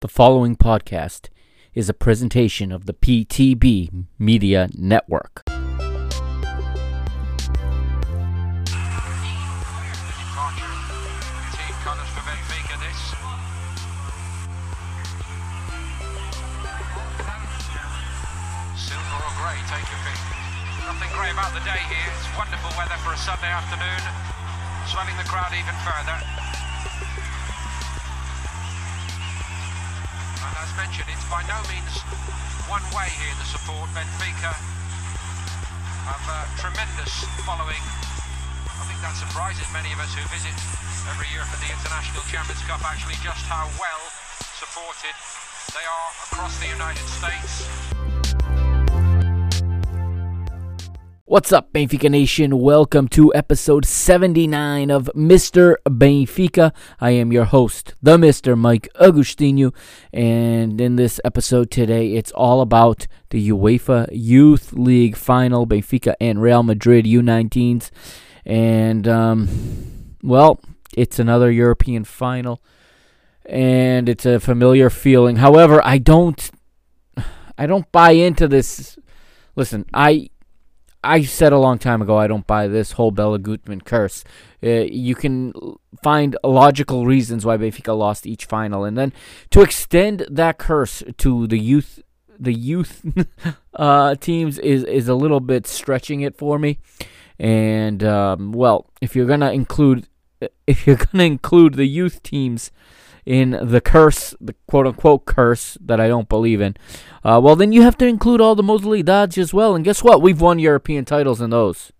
The following podcast is a presentation of the PTB Media Network. Nothing grey about the day here. It's wonderful weather for a Sunday afternoon. Swelling the crowd even further. As mentioned, it's by no means one way here, the support. Benfica have a tremendous following I think that surprises many of us who visit every year for the International Champions Cup actually just how well supported they are across the United States. What's up, Benfica Nation? Welcome to episode 79 of Mr. Benfica. I am your host, the Mr. Mike Agostinho, and in this episode today, it's all about the UEFA Youth League final, Benfica and Real Madrid U19s. And, um, well, it's another European final, and it's a familiar feeling. However, I don't, I don't buy into this. Listen, I I said a long time ago I don't buy this whole Béla Guttmann curse. Uh, you can find logical reasons why Benfica lost each final, and then to extend that curse to the youth, the youth uh, teams is is a little bit stretching it for me. And um, well, if you're gonna include, if you're gonna include the youth teams in the curse, the quote unquote curse that I don't believe in, uh, well, then you have to include all the Mosley Modalidades as well. And guess what? We've won European titles in those.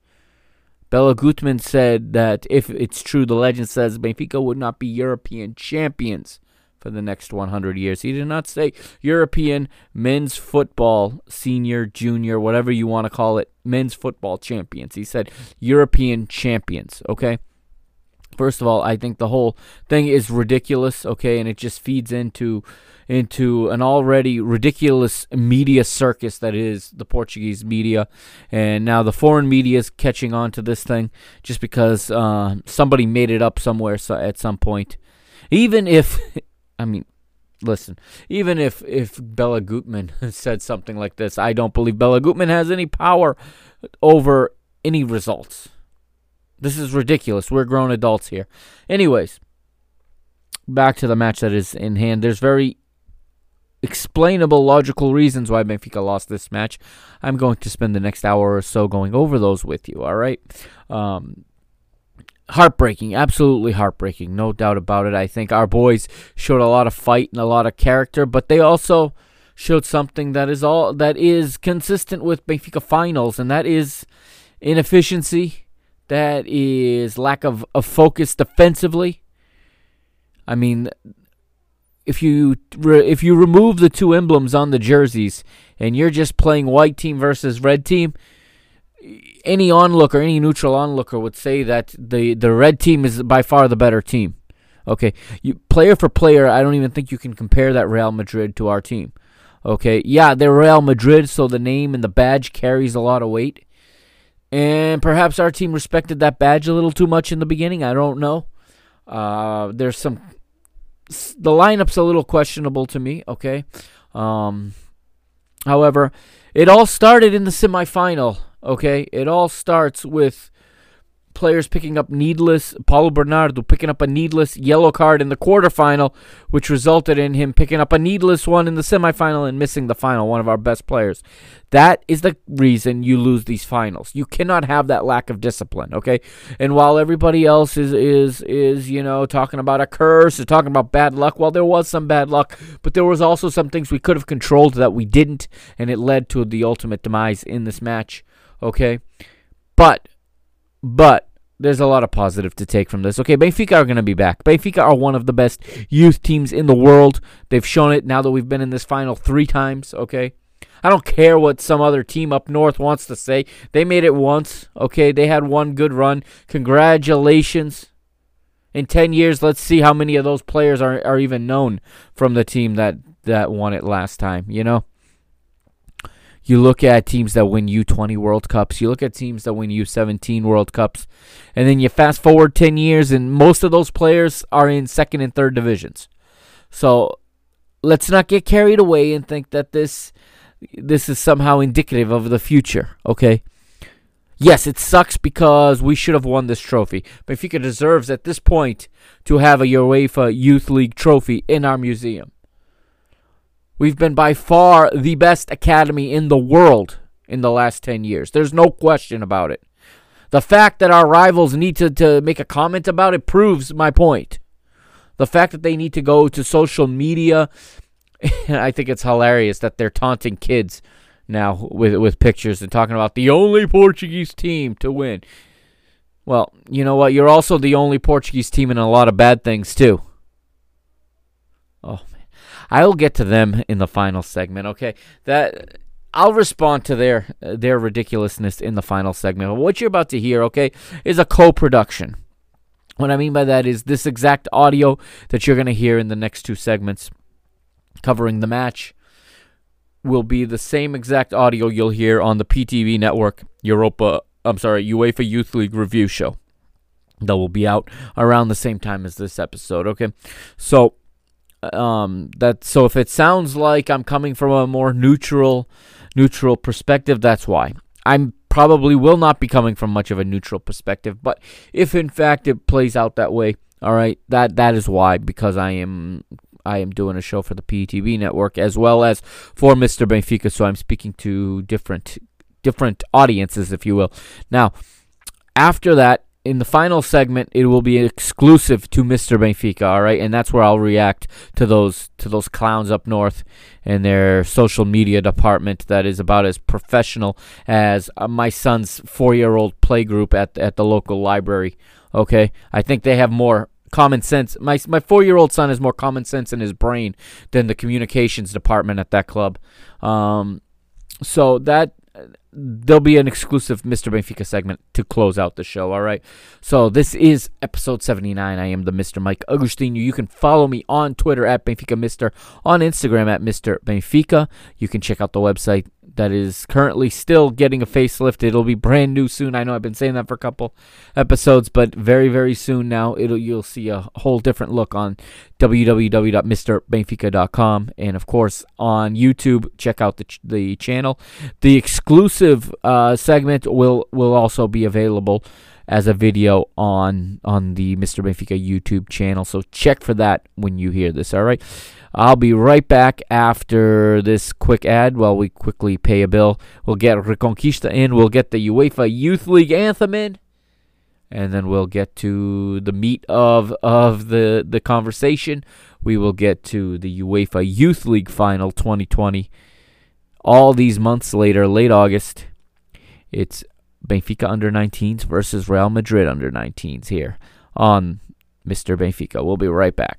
Béla Guttmann said that if it's true, the legend says Benfica would not be European champions for the next 100 years. He did not say European men's football, senior, junior, whatever you want to call it, men's football champions. He said European champions, okay? First of all, I think the whole thing is ridiculous, okay, and it just feeds into into an already ridiculous media circus that is the Portuguese media, and now the foreign media is catching on to this thing just because uh, somebody made it up somewhere so at some point. Even if, I mean, listen, even if if Béla Guttmann said something like this, I don't believe Béla Guttmann has any power over any results. This is ridiculous. We're grown adults here. Anyways, back to the match that is in hand. There's very explainable, logical reasons why Benfica lost this match. I'm going to spend the next hour or so going over those with you. All right. Um, heartbreaking, absolutely heartbreaking, no doubt about it. I think our boys showed a lot of fight and a lot of character, but they also showed something that is all that is consistent with Benfica finals, and that is inefficiency. That is lack of, of focus defensively. I mean, if you re- if you remove the two emblems on the jerseys and you're just playing white team versus red team, any onlooker, any neutral onlooker would say that the the red team is by far the better team. Okay, you player for player, I don't even think you can compare that Real Madrid to our team. Okay, yeah, they're Real Madrid, so the name and the badge carries a lot of weight. And perhaps our team respected that badge a little too much in the beginning. I don't know. Uh, there's some. The lineup's a little questionable to me. Okay. Um, however, it all started in the semifinal. Okay, it all starts with players picking up needless Paulo Bernardo picking up a needless yellow card in the quarterfinal, which resulted in him picking up a needless one in the semifinal and missing the final, one of our best players. That is the reason you lose these finals. You cannot have that lack of discipline, okay? And while everybody else is is is, you know, talking about a curse, is talking about bad luck, well there was some bad luck, but there was also some things we could have controlled that we didn't, and it led to the ultimate demise in this match, okay? But but there's a lot of positive to take from this. Okay, Benfica are going to be back. Benfica are one of the best youth teams in the world. They've shown it now that we've been in this final three times. Okay, I don't care what some other team up north wants to say. They made it once. Okay, they had one good run. Congratulations. In 10 years, let's see how many of those players are, are even known from the team that, that won it last time, you know? You look at teams that win U20 World Cups, you look at teams that win U17 World Cups, and then you fast forward 10 years, and most of those players are in second and third divisions. So let's not get carried away and think that this this is somehow indicative of the future, okay? Yes, it sucks because we should have won this trophy. But Benfica deserves at this point to have a UEFA Youth League trophy in our museum. We've been by far the best academy in the world in the last 10 years. There's no question about it. The fact that our rivals need to, to make a comment about it proves my point. The fact that they need to go to social media, I think it's hilarious that they're taunting kids now with with pictures and talking about the only Portuguese team to win. Well, you know what? You're also the only Portuguese team in a lot of bad things too. I will get to them in the final segment, okay? That I'll respond to their their ridiculousness in the final segment. What you're about to hear, okay, is a co-production. What I mean by that is this exact audio that you're going to hear in the next two segments covering the match will be the same exact audio you'll hear on the PTB network Europa I'm sorry, UEFA Youth League review show. That will be out around the same time as this episode, okay? So um that so if it sounds like I'm coming from a more neutral neutral perspective, that's why. I'm probably will not be coming from much of a neutral perspective, but if in fact it plays out that way, all right, that that is why because I am I am doing a show for the PTB network as well as for Mr. Benfica, so I'm speaking to different different audiences, if you will. Now, after that, in the final segment, it will be exclusive to Mr. Benfica, all right, and that's where I'll react to those to those clowns up north and their social media department that is about as professional as uh, my son's four-year-old play group at at the local library. Okay, I think they have more common sense. My my four year old son has more common sense in his brain than the communications department at that club. Um, so that there'll be an exclusive Mr. Benfica segment to close out the show. All right. So this is episode 79. I am the Mr. Mike Agostinho. You can follow me on Twitter at Benfica Mister, on Instagram at Mr. Benfica. You can check out the website that is currently still getting a facelift. It'll be brand new soon. I know I've been saying that for a couple episodes, but very very soon now it'll you'll see a whole different look on www.mrbenfica.com and of course on YouTube. Check out the ch- the channel. The exclusive uh, segment will will also be available as a video on on the Mr. Benfica YouTube channel. So check for that when you hear this. All right. I'll be right back after this quick ad while we quickly pay a bill. We'll get Reconquista in, we'll get the UEFA Youth League anthem in, and then we'll get to the meat of of the the conversation. We will get to the UEFA Youth League final 2020. All these months later, late August, it's Benfica under 19s versus Real Madrid under 19s here on Mr. Benfica. We'll be right back.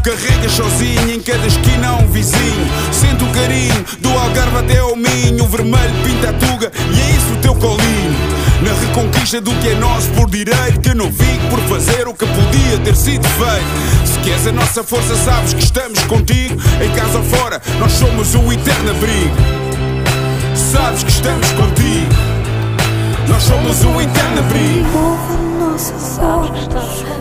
carregas sozinho Em cada esquina um vizinho. Sente o carinho Do Algarve até ao Minho. O vermelho pinta a tuga E é isso o teu colinho Na reconquista do que é nosso por direito Que eu não fico por fazer o que podia ter sido feito. Se queres a nossa força sabes que estamos contigo. Em casa ou fora nós somos o eterno abrigo. Sabes que estamos contigo. Nós somos o eterno abrigo. Nossa voz,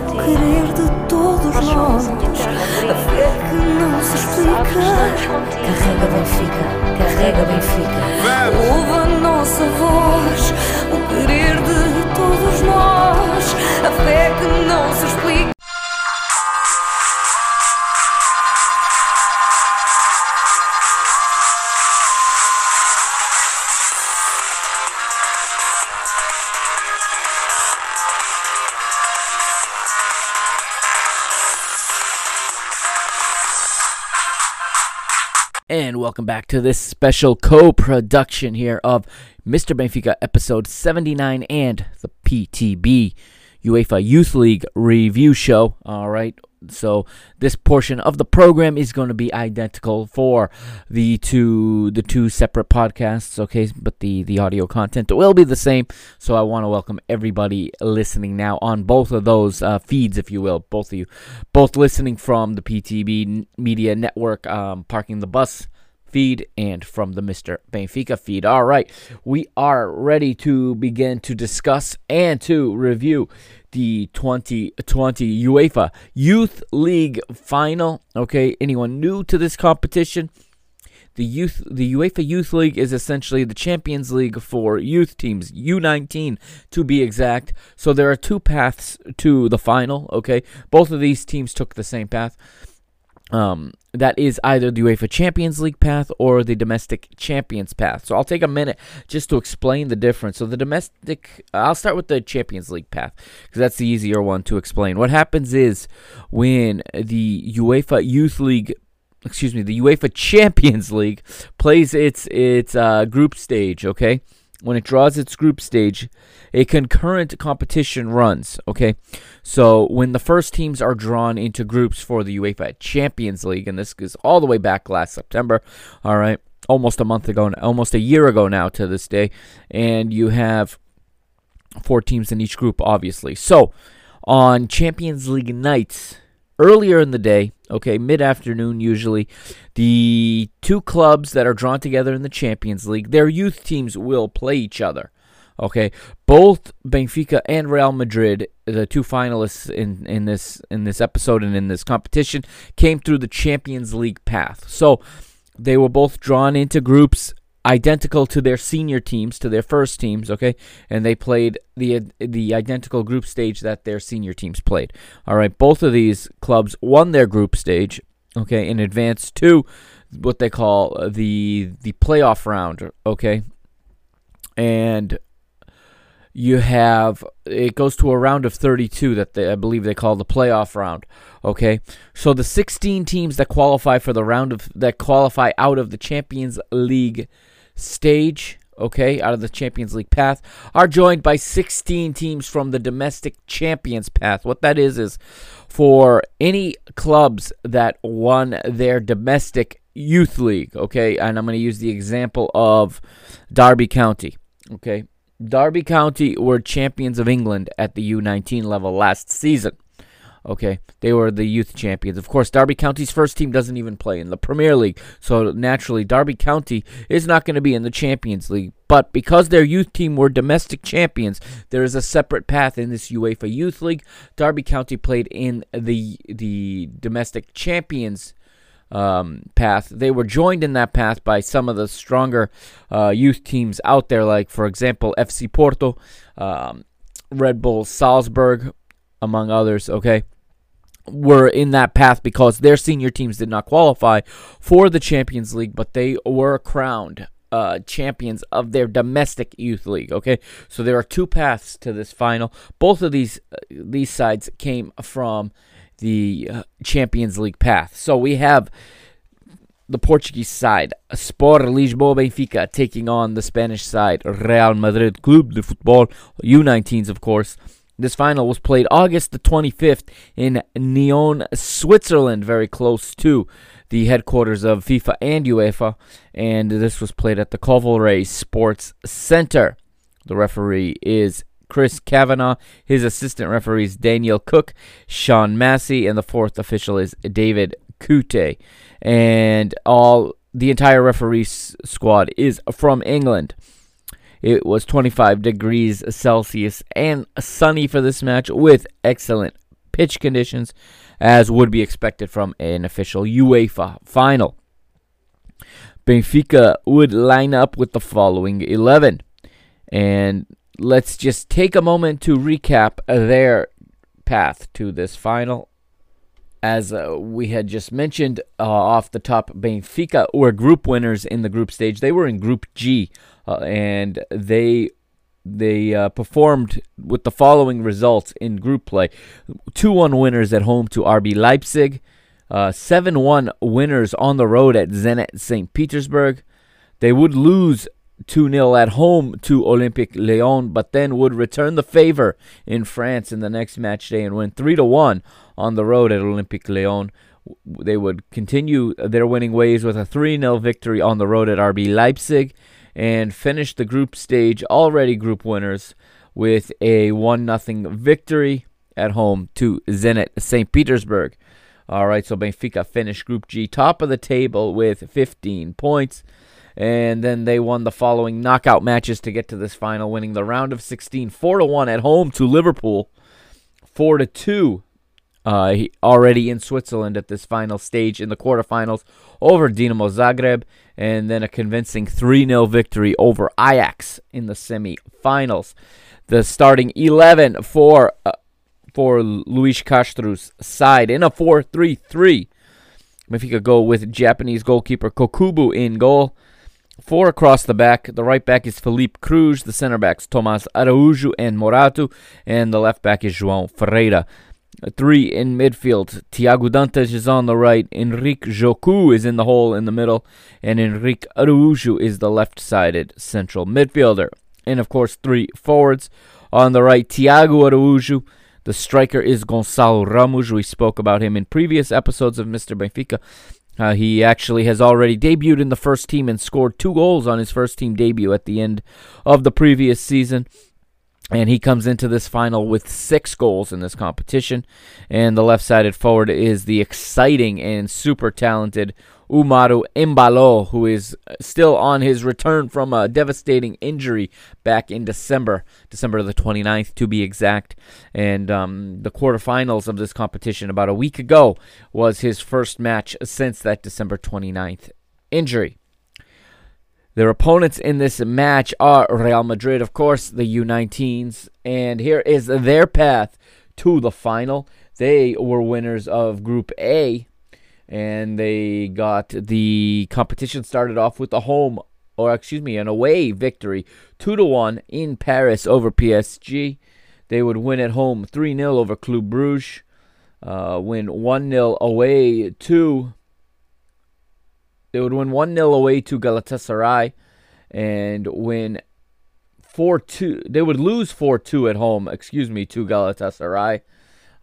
o querer de todos nós, a fé que não se explica. Carrega Benfica, carrega Benfica. Ouve a nossa voz, o querer que não se explica. And welcome back to this special co production here of Mr. Benfica episode 79 and the PTB UEFA Youth League review show. All right. So this portion of the program is going to be identical for the two the two separate podcasts, okay? But the the audio content will be the same. So I want to welcome everybody listening now on both of those uh, feeds, if you will, both of you, both listening from the PTB Media Network, um, parking the bus feed and from the Mr. Benfica feed. All right, we are ready to begin to discuss and to review the 2020 UEFA Youth League final. Okay, anyone new to this competition? The youth, the UEFA Youth League is essentially the Champions League for youth teams, U19 to be exact. So there are two paths to the final. Okay, both of these teams took the same path. Um, that is either the UEFA Champions League path or the domestic champions path. So I'll take a minute just to explain the difference. So the domestic, I'll start with the Champions League path because that's the easier one to explain. What happens is when the UEFA Youth League excuse me, the UEFA Champions League plays its its uh, group stage, okay? When it draws its group stage, a concurrent competition runs. Okay, so when the first teams are drawn into groups for the UEFA Champions League, and this is all the way back last September, all right, almost a month ago, almost a year ago now to this day, and you have four teams in each group, obviously. So on Champions League nights, earlier in the day, okay, mid afternoon usually, the two clubs that are drawn together in the Champions League, their youth teams will play each other. Okay, both Benfica and Real Madrid, the two finalists in, in this in this episode and in this competition, came through the Champions League path. So they were both drawn into groups identical to their senior teams, to their first teams, okay? And they played the the identical group stage that their senior teams played. All right, both of these clubs won their group stage, okay, in advance to what they call the the playoff round, okay? And you have it goes to a round of 32 that they, I believe they call the playoff round. Okay, so the 16 teams that qualify for the round of that qualify out of the Champions League stage, okay, out of the Champions League path, are joined by 16 teams from the domestic champions path. What that is is for any clubs that won their domestic youth league, okay, and I'm going to use the example of Derby County, okay. Derby County were champions of England at the U19 level last season. Okay, they were the youth champions. Of course, Derby County's first team doesn't even play in the Premier League, so naturally, Derby County is not going to be in the Champions League. But because their youth team were domestic champions, there is a separate path in this UEFA Youth League. Derby County played in the the domestic champions um, path. They were joined in that path by some of the stronger uh, youth teams out there, like for example FC Porto, um, Red Bull Salzburg, among others, okay, were in that path because their senior teams did not qualify for the Champions League, but they were crowned uh, champions of their domestic youth league. Okay, so there are two paths to this final. Both of these uh, these sides came from the uh, Champions League path. So we have the Portuguese side, Sport Lisboa Benfica, taking on the Spanish side, Real Madrid Club de Futbol, U19s, of course. This final was played August the 25th in Nyon, Switzerland, very close to the headquarters of FIFA and UEFA, and this was played at the Colovray Sports Center. The referee is Chris Kavanagh. His assistant referee is Daniel Cook, Sean Massey, and the fourth official is David Coote. And all the entire referee s- squad is from England. It was 25 degrees Celsius and sunny for this match with excellent pitch conditions, as would be expected from an official UEFA final. Benfica would line up with the following 11. And let's just take a moment to recap their path to this final. As uh, we had just mentioned uh, off the top, Benfica were group winners in the group stage. They were in Group G, uh, and they they uh, performed with the following results in group play: two-one winners at home to RB Leipzig, uh, seven-one winners on the road at Zenit St. Petersburg. They would lose 2 0 at home to Olympique Lyon, but then would return the favor in France in the next match day and win 3 1 on the road at Olympique Lyon. They would continue their winning ways with a 3 0 victory on the road at RB Leipzig and finish the group stage already group winners with a 1 0 victory at home to Zenit St. Petersburg. All right, so Benfica finished Group G top of the table with 15 points and then they won the following knockout matches to get to this final, winning the round of 16 4 to 1 at home to Liverpool, 4 to 2 uh, already in Switzerland at this final stage in the quarterfinals over Dinamo Zagreb, and then a convincing 3 0 victory over Ajax in the semi-finals. The starting 11 for uh, for Luis Castro's side in a 4 3 3. Benfica go with Japanese goalkeeper Kokubo in goal. Four across the back. The right back is Felipe Cruz. The center backs Tomas Araujo and Morato. And the left back is João Ferreira. Three in midfield. Tiago Dantas is on the right. Henrique Jocu is in the hole in the middle. And Henrique Araujo is the left sided central midfielder. And of course, three forwards. On the right, Tiago Araujo. The striker is Gonçalo Ramos. We spoke about him in previous episodes of Mr. Benfica. Uh, he actually has already debuted in the first team and scored two goals on his first team debut at the end of the previous season. And he comes into this final with six goals in this competition. And the left sided forward is the exciting and super talented Umaru Embalo, who is still on his return from a devastating injury back in December, December the 29th to be exact. And um, the quarterfinals of this competition about a week ago was his first match since that December 29th injury. Their opponents in this match are Real Madrid, of course, the U19s, and here is their path to the final. They were winners of Group A and they got the competition started off with a home or excuse me an away victory 2 to 1 in Paris over PSG they would win at home 3-0 over Club Bruges uh, win 1-0 away to they would win 1-0 away to Galatasaray and win 4-2 they would lose 4-2 at home excuse me to Galatasaray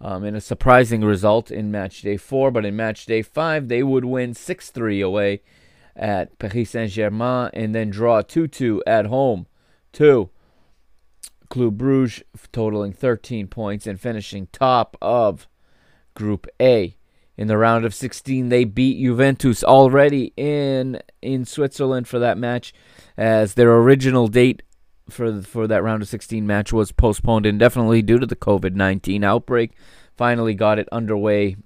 um, in a surprising result in match day four. But in match day five, they would win 6 3 away at Paris Saint Germain and then draw 2 2 at home to Club Bruges, totaling 13 points and finishing top of Group A. In the round of 16, they beat Juventus already in in Switzerland for that match, as their original date for for that round of 16 match was postponed indefinitely due to the COVID-19 outbreak. Finally got it underway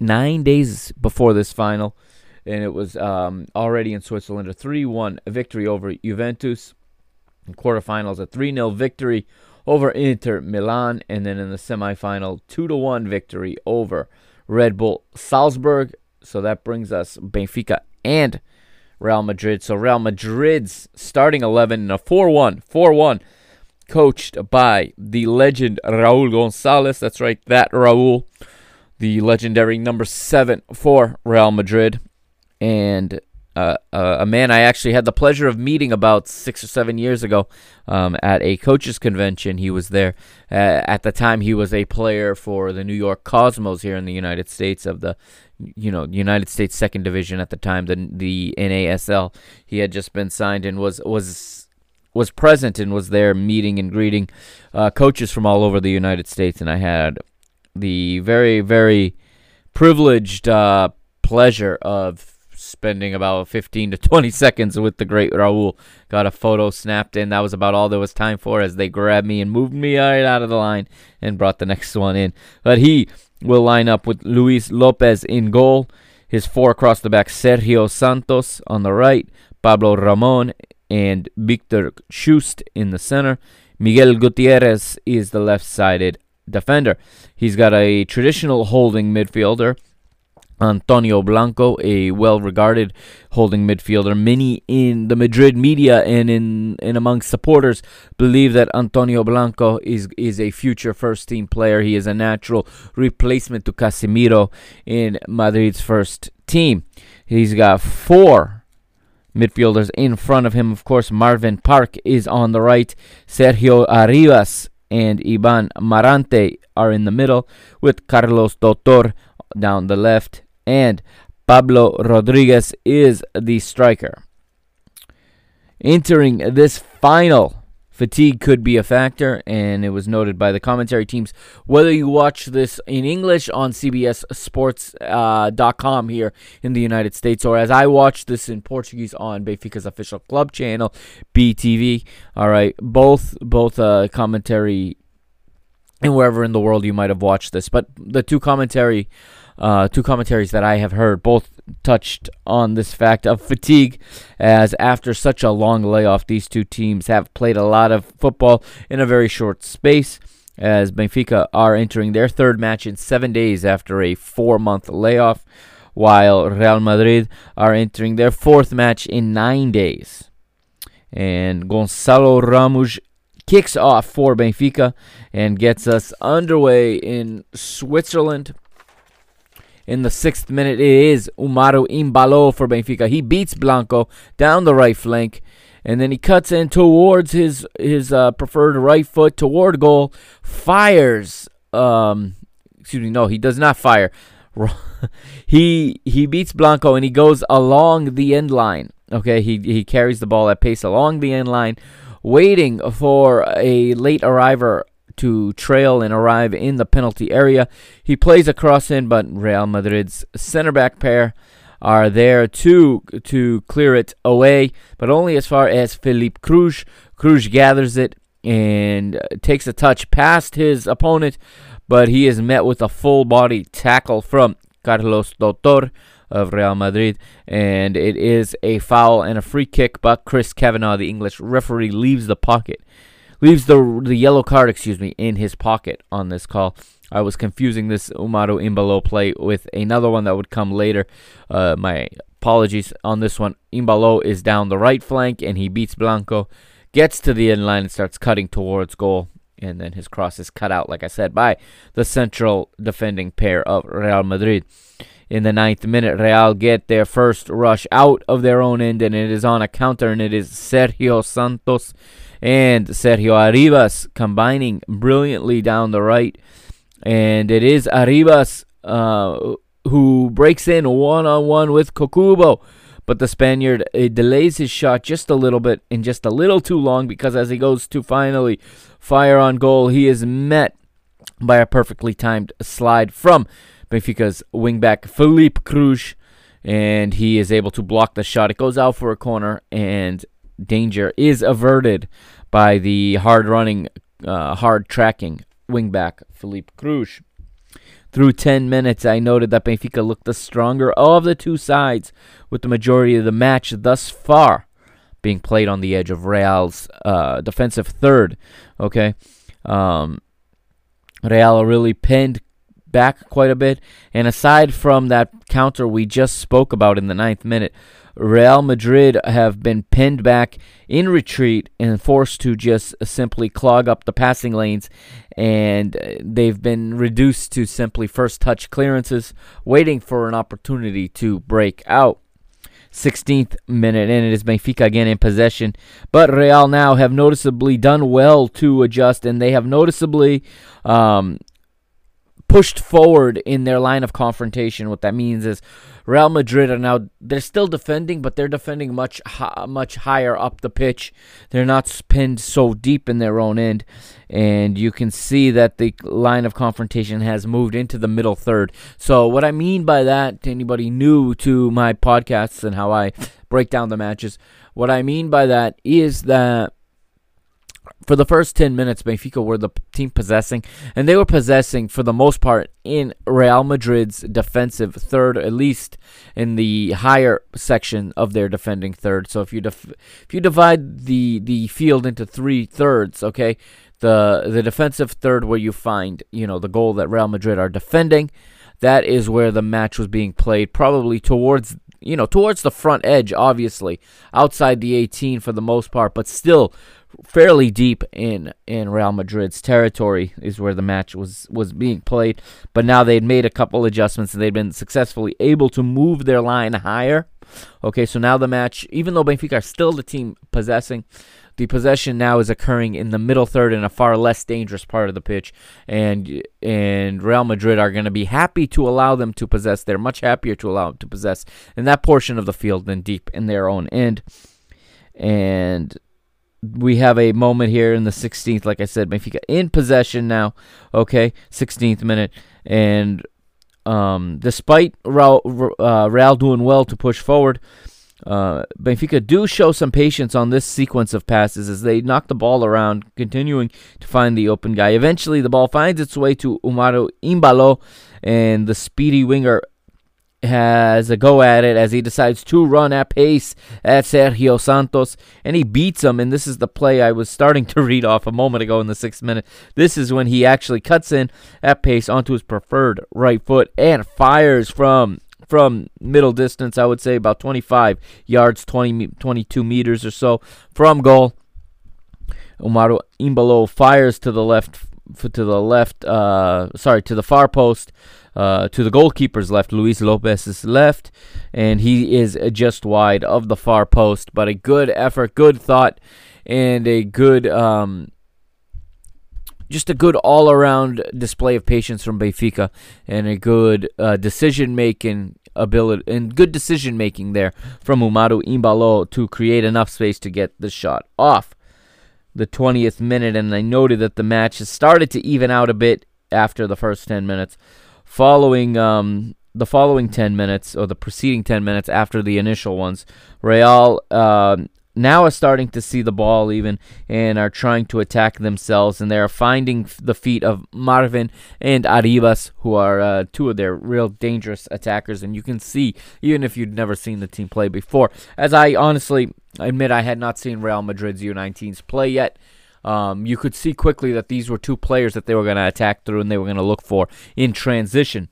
9 days before this final and it was um, already in Switzerland a 3-1 victory over Juventus. In quarterfinals a 3-0 victory over Inter Milan and then in the semifinal 2-1 victory over Red Bull Salzburg. So that brings us Benfica and Real Madrid. So Real Madrid's starting 11 in a 4 1, 4 1, coached by the legend Raul Gonzalez. That's right, that Raul, the legendary number seven for Real Madrid. And uh, uh, a man I actually had the pleasure of meeting about six or seven years ago um, at a coaches convention. He was there. Uh, at the time, he was a player for the New York Cosmos here in the United States of the you know United States Second Division at the time, the the NASL. He had just been signed and was was was present and was there meeting and greeting uh, coaches from all over the United States, and I had the very very privileged uh, pleasure of spending about 15 to 20 seconds with the great Raul. Got a photo snapped in. That was about all there was time for as they grabbed me and moved me right out of the line and brought the next one in. But he will line up with Luis Lopez in goal. His four across the back, Sergio Santos on the right, Pablo Ramon and Victor Chust in the center. Miguel Gutierrez is the left sided defender. He's got a traditional holding midfielder. Antonio Blanco, a well-regarded holding midfielder. Many in the Madrid media and in and among supporters believe that Antonio Blanco is is a future first-team player. He is a natural replacement to Casemiro in Madrid's first team. He's got four midfielders in front of him. Of course, Marvin Park is on the right. Sergio Arribas and Iban Marante are in the middle, with Carlos Dotor down the left, and Pablo Rodriguez is the striker. Entering this final Fatigue could be a factor, and it was noted by the commentary teams. Whether you watch this in English on CBS Sports.com uh, here in the United States, or as I watch this in Portuguese on Benfica's official club channel, BTV. All right, both both uh, commentary and wherever in the world you might have watched this, but the two commentary uh, two commentaries that I have heard both touched on this fact of fatigue, as after such a long layoff, these two teams have played a lot of football in a very short space. As Benfica are entering their third match in seven days after a four month layoff, while Real Madrid are entering their fourth match in nine days. And Gonçalo Ramos kicks off for Benfica and gets us underway in Switzerland in the sixth minute. It is Umaru Embalo for Benfica. He beats Blanco down the right flank, and then he cuts in towards his his uh, preferred right foot toward goal. Fires. Um, excuse me. No, he does not fire. he he beats Blanco and he goes along the end line. Okay, he he carries the ball at pace along the end line, waiting for a late arriver to trail and arrive in the penalty area. He plays a cross in, but Real Madrid's center back pair are there to to clear it away, but only as far as Philippe Cruz. Cruz gathers it and takes a touch past his opponent, but he is met with a full body tackle from Carlos Dotor of Real Madrid, and it is a foul and a free kick. But Chris Kavanagh, the English referee, leaves the pocket leaves the the yellow card, excuse me, in his pocket on this call. I was confusing this Umaru Embalo play with another one that would come later. Uh, my apologies on this one. Embalo is down the right flank and he beats Blanco, gets to the end line and starts cutting towards goal. And then his cross is cut out, like I said, by the central defending pair of Real Madrid. In the ninth minute, Real get their first rush out of their own end, and it is on a counter, and it is Sergio Santos and Sergio Arribas combining brilliantly down the right. And it is Arribas uh, who breaks in one on one with Kokubo. But the Spaniard delays his shot just a little bit and just a little too long because as he goes to finally fire on goal, he is met by a perfectly timed slide from Benfica's wingback Philippe Cruz, and he is able to block the shot. It goes out for a corner, and danger is averted by the hard running, uh, hard tracking wingback Philippe Cruz. Through 10 minutes, I noted that Benfica looked the stronger of the two sides, with the majority of the match thus far being played on the edge of Real's uh, defensive third. Okay, um, Real really pinned back quite a bit, and aside from that counter we just spoke about in the ninth minute, Real Madrid have been pinned back in retreat and forced to just simply clog up the passing lanes, and they've been reduced to simply first touch clearances, waiting for an opportunity to break out. 16th minute, and it is Benfica again in possession. But Real now have noticeably done well to adjust, and they have noticeably um, pushed forward in their line of confrontation. What that means is Real Madrid are now they're still defending, but they're defending much much higher up the pitch. They're not pinned so deep in their own end, and you can see that the line of confrontation has moved into the middle third. So what I mean by that, to anybody new to my podcasts and how I break down the matches, what I mean by that is that for the first 10 minutes, Benfica were the team possessing, and they were possessing for the most part in Real Madrid's defensive third, at least in the higher section of their defending third. So if you def- if you divide the the field into three thirds, okay, the the defensive third where you find you know the goal that Real Madrid are defending, that is where the match was being played, probably towards you know towards the front edge, obviously outside the 18 for the most part, but still fairly deep in in Real Madrid's territory is where the match was was being played. But now they'd made a couple adjustments and they'd been successfully able to move their line higher. Okay, so now the match, even though Benfica are still the team possessing, the possession now is occurring in the middle third in a far less dangerous part of the pitch, and and Real Madrid are going to be happy to allow them to possess. They're much happier to allow them to possess in that portion of the field than deep in their own end. And we have a moment here in the 16th, like I said, Benfica in possession now. Okay, 16th minute, and um, despite Real, uh, doing well to push forward, uh, Benfica do show some patience on this sequence of passes as they knock the ball around, continuing to find the open guy. Eventually, the ball finds its way to Umaru Embalo, and the speedy winger has a go at it as he decides to run at pace at Sergio Santos, and he beats him. And this is the play I was starting to read off a moment ago in the sixth minute. This is when he actually cuts in at pace onto his preferred right foot and fires from from middle distance. I would say about 25 yards, 20 22 meters or so from goal. Umaru Embalo fires to the left to the left, uh, sorry, to the far post, uh, to the goalkeeper's left, Luis Lopez's left, and he is just wide of the far post. But a good effort, good thought, and a good, um, just a good all-around display of patience from Benfica, and a good uh, decision-making ability and good decision making there from Umaru Embalo to create enough space to get the shot off the 20th minute, and I noted that the match has started to even out a bit after the first 10 minutes. Following um, the following 10 minutes, or the preceding 10 minutes after the initial ones, Real uh, now are starting to see the ball even and are trying to attack themselves, and they are finding the feet of Marvin and Arribas, who are uh, two of their real dangerous attackers. And you can see, even if you'd never seen the team play before, as I honestly admit I had not seen Real Madrid's U19s play yet. Um, you could see quickly that these were two players that they were going to attack through and they were going to look for in transition.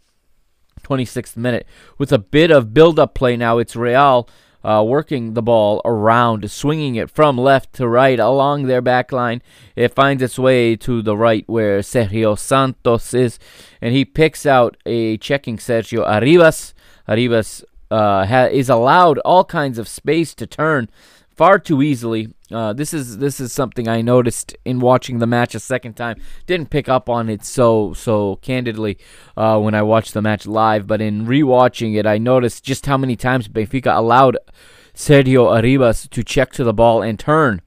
26th minute. With a bit of build up play now, it's Real uh, working the ball around, swinging it from left to right along their back line. It finds its way to the right where Sergio Santos is, and he picks out a checking Sergio Arribas. Arribas uh, ha- is allowed all kinds of space to turn far too easily. Uh, this is this is something I noticed in watching the match a second time. Didn't pick up on it so so candidly uh, when I watched the match live, but in rewatching it, I noticed just how many times Benfica allowed Sergio Arribas to check to the ball and turn.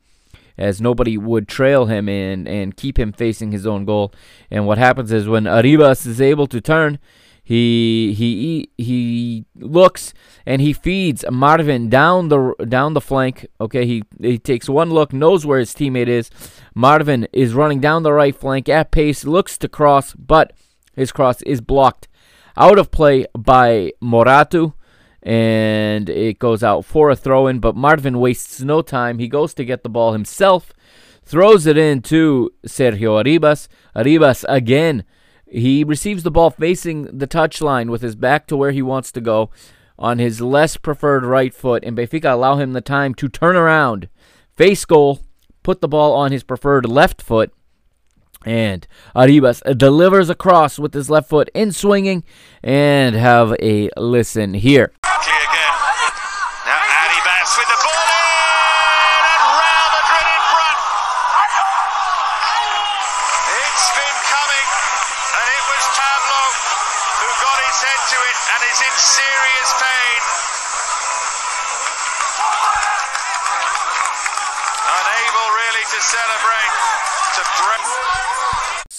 As nobody would trail him and, and keep him facing his own goal. And what happens is when Arribas is able to turn, he he he looks and he feeds Marvin down the down the flank. Okay, he he takes one look, knows where his teammate is. Marvin is running down the right flank at pace, looks to cross, but his cross is blocked out of play by Morato, and it goes out for a throw in. But Marvin wastes no time. He goes to get the ball himself, throws it in to Sergio Arribas. Arribas again he receives the ball facing the touchline with his back to where he wants to go on his less preferred right foot, and Benfica allow him the time to turn around, face goal, put the ball on his preferred left foot, and Arribas delivers across with his left foot in swinging, and have a listen here. Quickly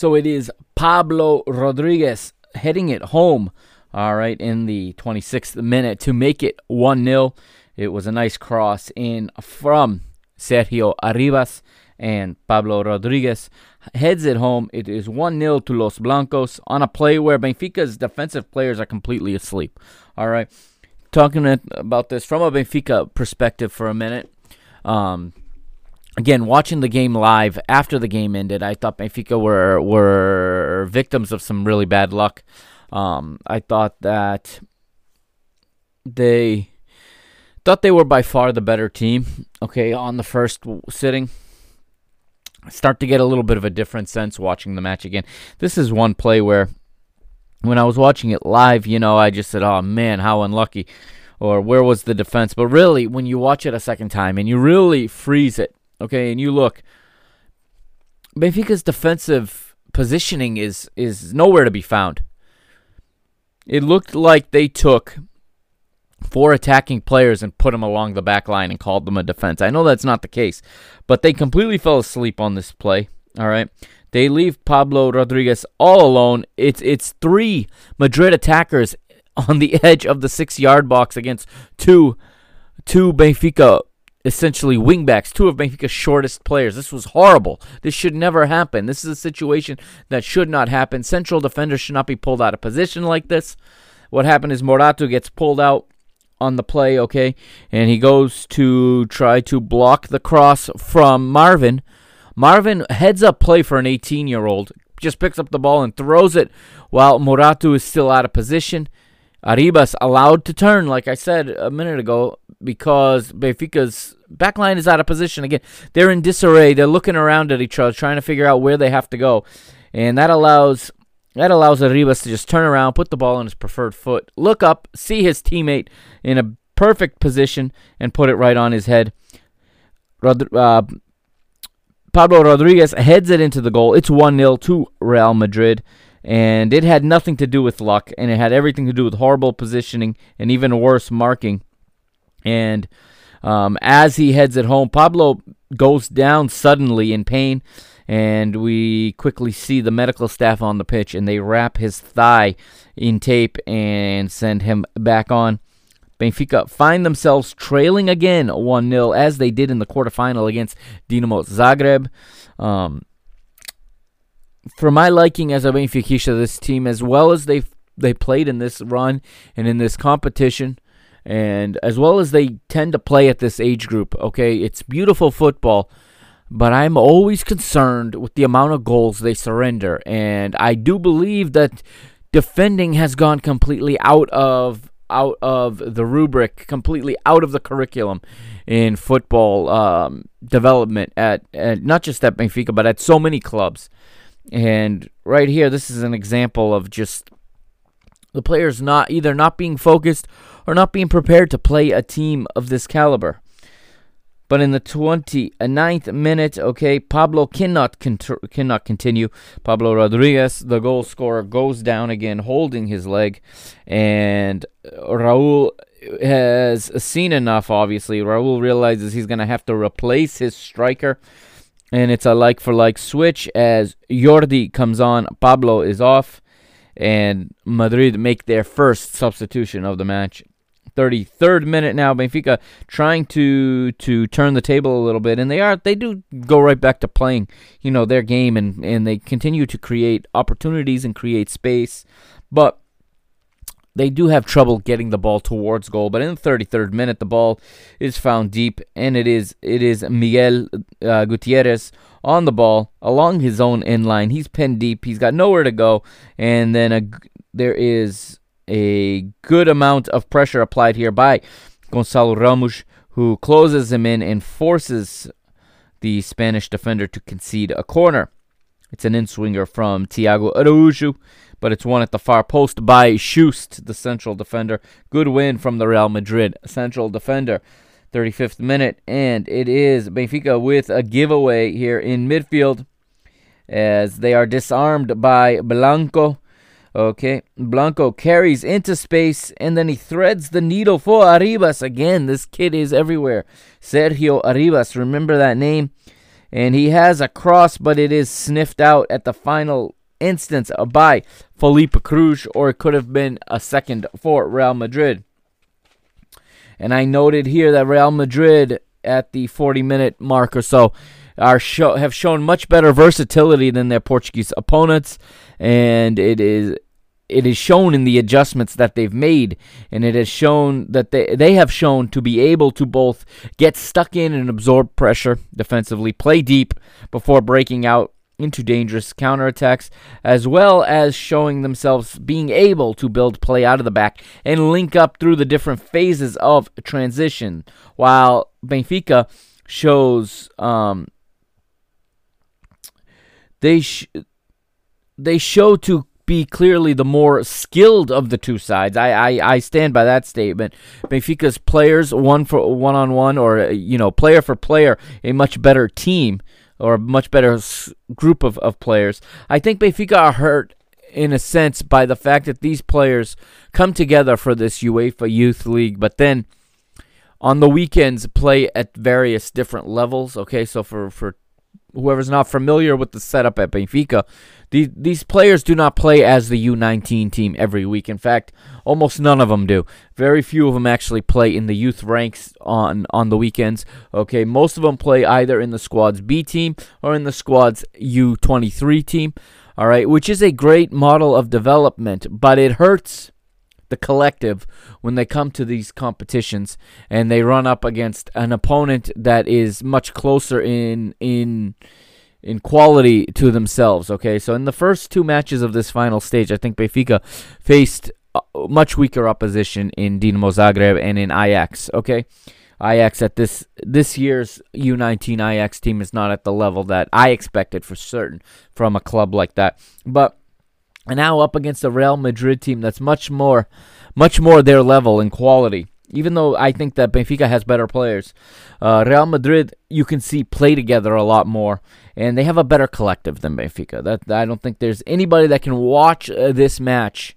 So it is Pablo Rodriguez heading it home, all right, in the 26th minute to make it 1 0. It was a nice cross in from Sergio Arribas and Pablo Rodriguez heads it home. It is 1 0 to Los Blancos on a play where Benfica's defensive players are completely asleep. All right. Talking about this from a Benfica perspective for a minute. Um, again, watching the game live after the game ended, I thought Benfica were were victims of some really bad luck. Um, I thought that they thought they were by far the better team. Okay, on the first sitting, start to get a little bit of a different sense watching the match again. This is one play where, when I was watching it live, you know, I just said, "Oh man, how unlucky." Or where was the defense? But really, when you watch it a second time and you really freeze it Okay, and you look, Benfica's defensive positioning is is nowhere to be found. It looked like they took four attacking players and put them along the back line and called them a defense. I know that's not the case, but they completely fell asleep on this play. All right. They leave Pablo Rodriguez all alone. It's it's three Madrid attackers on the edge of the six yard box against two two Benfica essentially wingbacks, two of Benfica's shortest players. This was horrible. This should never happen. This is a situation that should not happen. Central defenders should not be pulled out of position like this. What happened is Morato gets pulled out on the play, okay, and he goes to try to block the cross from Marvin. Marvin heads up play for an 18 year old, just picks up the ball and throws it while Morato is still out of position. Arribas allowed to turn, like I said a minute ago, because Benfica's backline is out of position again. They're in disarray. They're looking around at each other, trying to figure out where they have to go, and that allows that allows Arribas to just turn around, put the ball on his preferred foot, look up, see his teammate in a perfect position, and put it right on his head. Rod- uh, Pablo Rodriguez heads it into the goal. It's 1 0 to Real Madrid and it had nothing to do with luck, and it had everything to do with horrible positioning and even worse marking. And um, as he heads it home, Pablo goes down suddenly in pain, and we quickly see the medical staff on the pitch, and they wrap his thigh in tape and send him back on. Benfica find themselves trailing again 1 0 as they did in the quarterfinal against Dinamo Zagreb. Um, for my liking as a Benfica, this team, as well as they they played in this run and in this competition, and as well as they tend to play at this age group. Okay, it's beautiful football, but I'm always concerned with the amount of goals they surrender, and I do believe that defending has gone completely out of out of the rubric, completely out of the curriculum in football um, development at, at not just at Benfica, but at so many clubs. And right here, this is an example of just the players not either not being focused or not being prepared to play a team of this caliber. But in the 29th minute, okay, Pablo cannot cannot continue. Pablo Rodriguez, the goal scorer, goes down again, holding his leg, and Raul has seen enough. Obviously, Raul realizes he's going to have to replace his striker and it's a like for like switch as Jordi comes on, Pablo is off, and Madrid make their first substitution of the match. 33rd minute now, Benfica trying to to turn the table a little bit, and they are they do go right back to playing, you know, their game, and and they continue to create opportunities and create space, but they do have trouble getting the ball towards goal, but in the 33rd minute, the ball is found deep, and it is it is Miguel uh, Gutierrez on the ball along his own end line. He's pinned deep. He's got nowhere to go, and then a, there is a good amount of pressure applied here by Gonçalo Ramos, who closes him in and forces the Spanish defender to concede a corner. It's an in swinger from Tiago Araújo but it's won at the far post by Chust, the central defender. Good win from the Real Madrid central defender. 35th minute, and it is Benfica with a giveaway here in midfield as they are disarmed by Blanco. Okay, Blanco carries into space and then he threads the needle for Arribas again. This kid is everywhere. Sergio Arribas, remember that name? And he has a cross, but it is sniffed out at the final instance by Felipe Cruz, or it could have been a second for Real Madrid. And I noted here that Real Madrid at the 40 minute mark or so are show, have shown much better versatility than their Portuguese opponents, and it is it is shown in the adjustments that they've made, and it has shown that they they have shown to be able to both get stuck in and absorb pressure defensively, play deep before breaking out into dangerous counterattacks, as well as showing themselves being able to build play out of the back and link up through the different phases of transition, while Benfica shows um, they sh- they show to be clearly the more skilled of the two sides. I, I, I stand by that statement. Benfica's players, one for one on one, or you know, player for player, a much better team or a much better group of, of players. I think Benfica are hurt in a sense by the fact that these players come together for this UEFA Youth League, but then on the weekends play at various different levels. Okay, so for for whoever's not familiar with the setup at Benfica, these these players do not play as the U19 team every week. In fact, almost none of them do. Very few of them actually play in the youth ranks on on the weekends. Okay, most of them play either in the squad's B team or in the squad's U23 team. All right, which is a great model of development, but it hurts the collective when they come to these competitions and they run up against an opponent that is much closer in in in quality to themselves. Okay, so in the first two matches of this final stage, I think Benfica faced much weaker opposition in Dinamo Zagreb and in Ajax. Okay. Ajax at this this year's U19 Ajax team is not at the level that I expected for certain from a club like that. But and now up against a Real Madrid team that's much more, much more their level in quality. Even though I think that Benfica has better players, uh, Real Madrid you can see play together a lot more, and they have a better collective than Benfica. That I don't think there's anybody that can watch uh, this match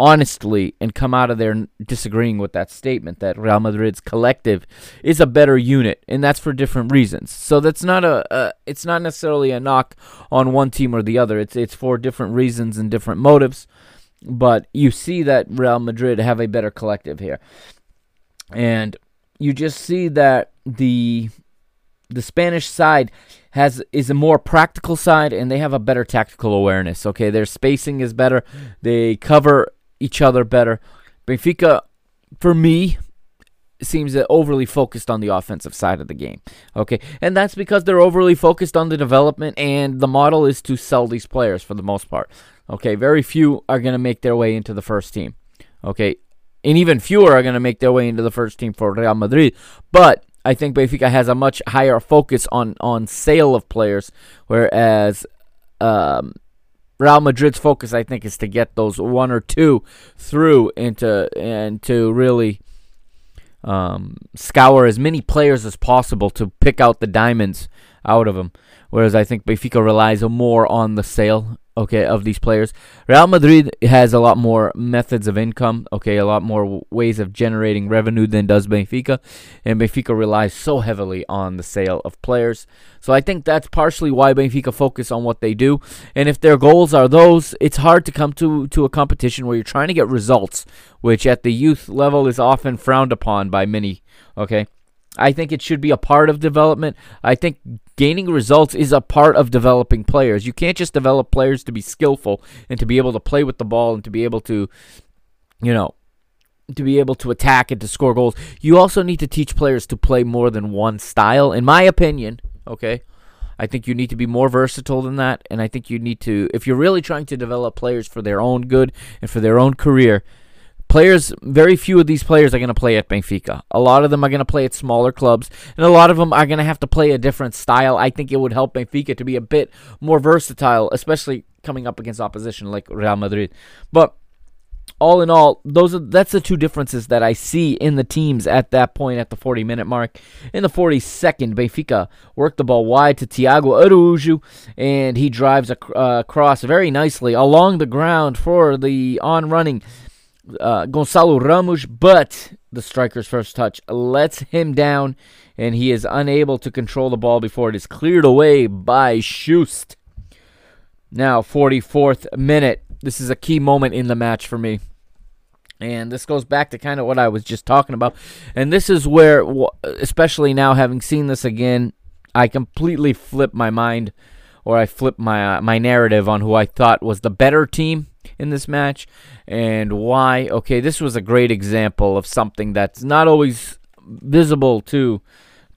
honestly and come out of there disagreeing with that statement that Real Madrid's collective is a better unit and that's for different reasons. So that's not a, a it's not necessarily a knock on one team or the other. It's it's for different reasons and different motives. But you see that Real Madrid have a better collective here. And you just see that the the Spanish side has is a more practical side and they have a better tactical awareness. Okay, their spacing is better. They cover each other better. Benfica, for me, seems overly focused on the offensive side of the game. Okay, and that's because they're overly focused on the development, and the model is to sell these players for the most part. Okay, very few are going to make their way into the first team. Okay, and even fewer are going to make their way into the first team for Real Madrid. But I think Benfica has a much higher focus on on sale of players, whereas um, Real Madrid's focus, I think, is to get those one or two through into and to really um, scour as many players as possible to pick out the diamonds out of them. Whereas I think Benfica relies more on the sale, okay, of these players. Real Madrid has a lot more methods of income, okay, a lot more ways of generating revenue than does Benfica, and Benfica relies so heavily on the sale of players. So I think that's partially why Benfica focus on what they do. And if their goals are those, it's hard to come to to a competition where you're trying to get results, which at the youth level is often frowned upon by many, okay? I think it should be a part of development. I think gaining results is a part of developing players. You can't just develop players to be skillful and to be able to play with the ball and to be able to, you know, to be able to attack and to score goals. You also need to teach players to play more than one style, in my opinion. Okay. I think you need to be more versatile than that. And I think you need to, if you're really trying to develop players for their own good and for their own career, players, very few of these players are going to play at Benfica. A lot of them are going to play at smaller clubs, and a lot of them are going to have to play a different style. I think it would help Benfica to be a bit more versatile, especially coming up against opposition like Real Madrid. But all in all, those are that's the two differences that I see in the teams at that point at the 40 minute mark. In the 42nd, Benfica worked the ball wide to Tiago Araújo, and he drives ac- uh, across very nicely along the ground for the on running uh, Gonçalo Ramos, but the striker's first touch lets him down, and he is unable to control the ball before it is cleared away by Chust. Now, 44th minute. This is a key moment in the match for me. And this goes back to kind of what I was just talking about. And this is where, especially now having seen this again, I completely flip my mind or I flip my uh, my narrative on who I thought was the better team in this match and why. Okay, this was a great example of something that's not always visible to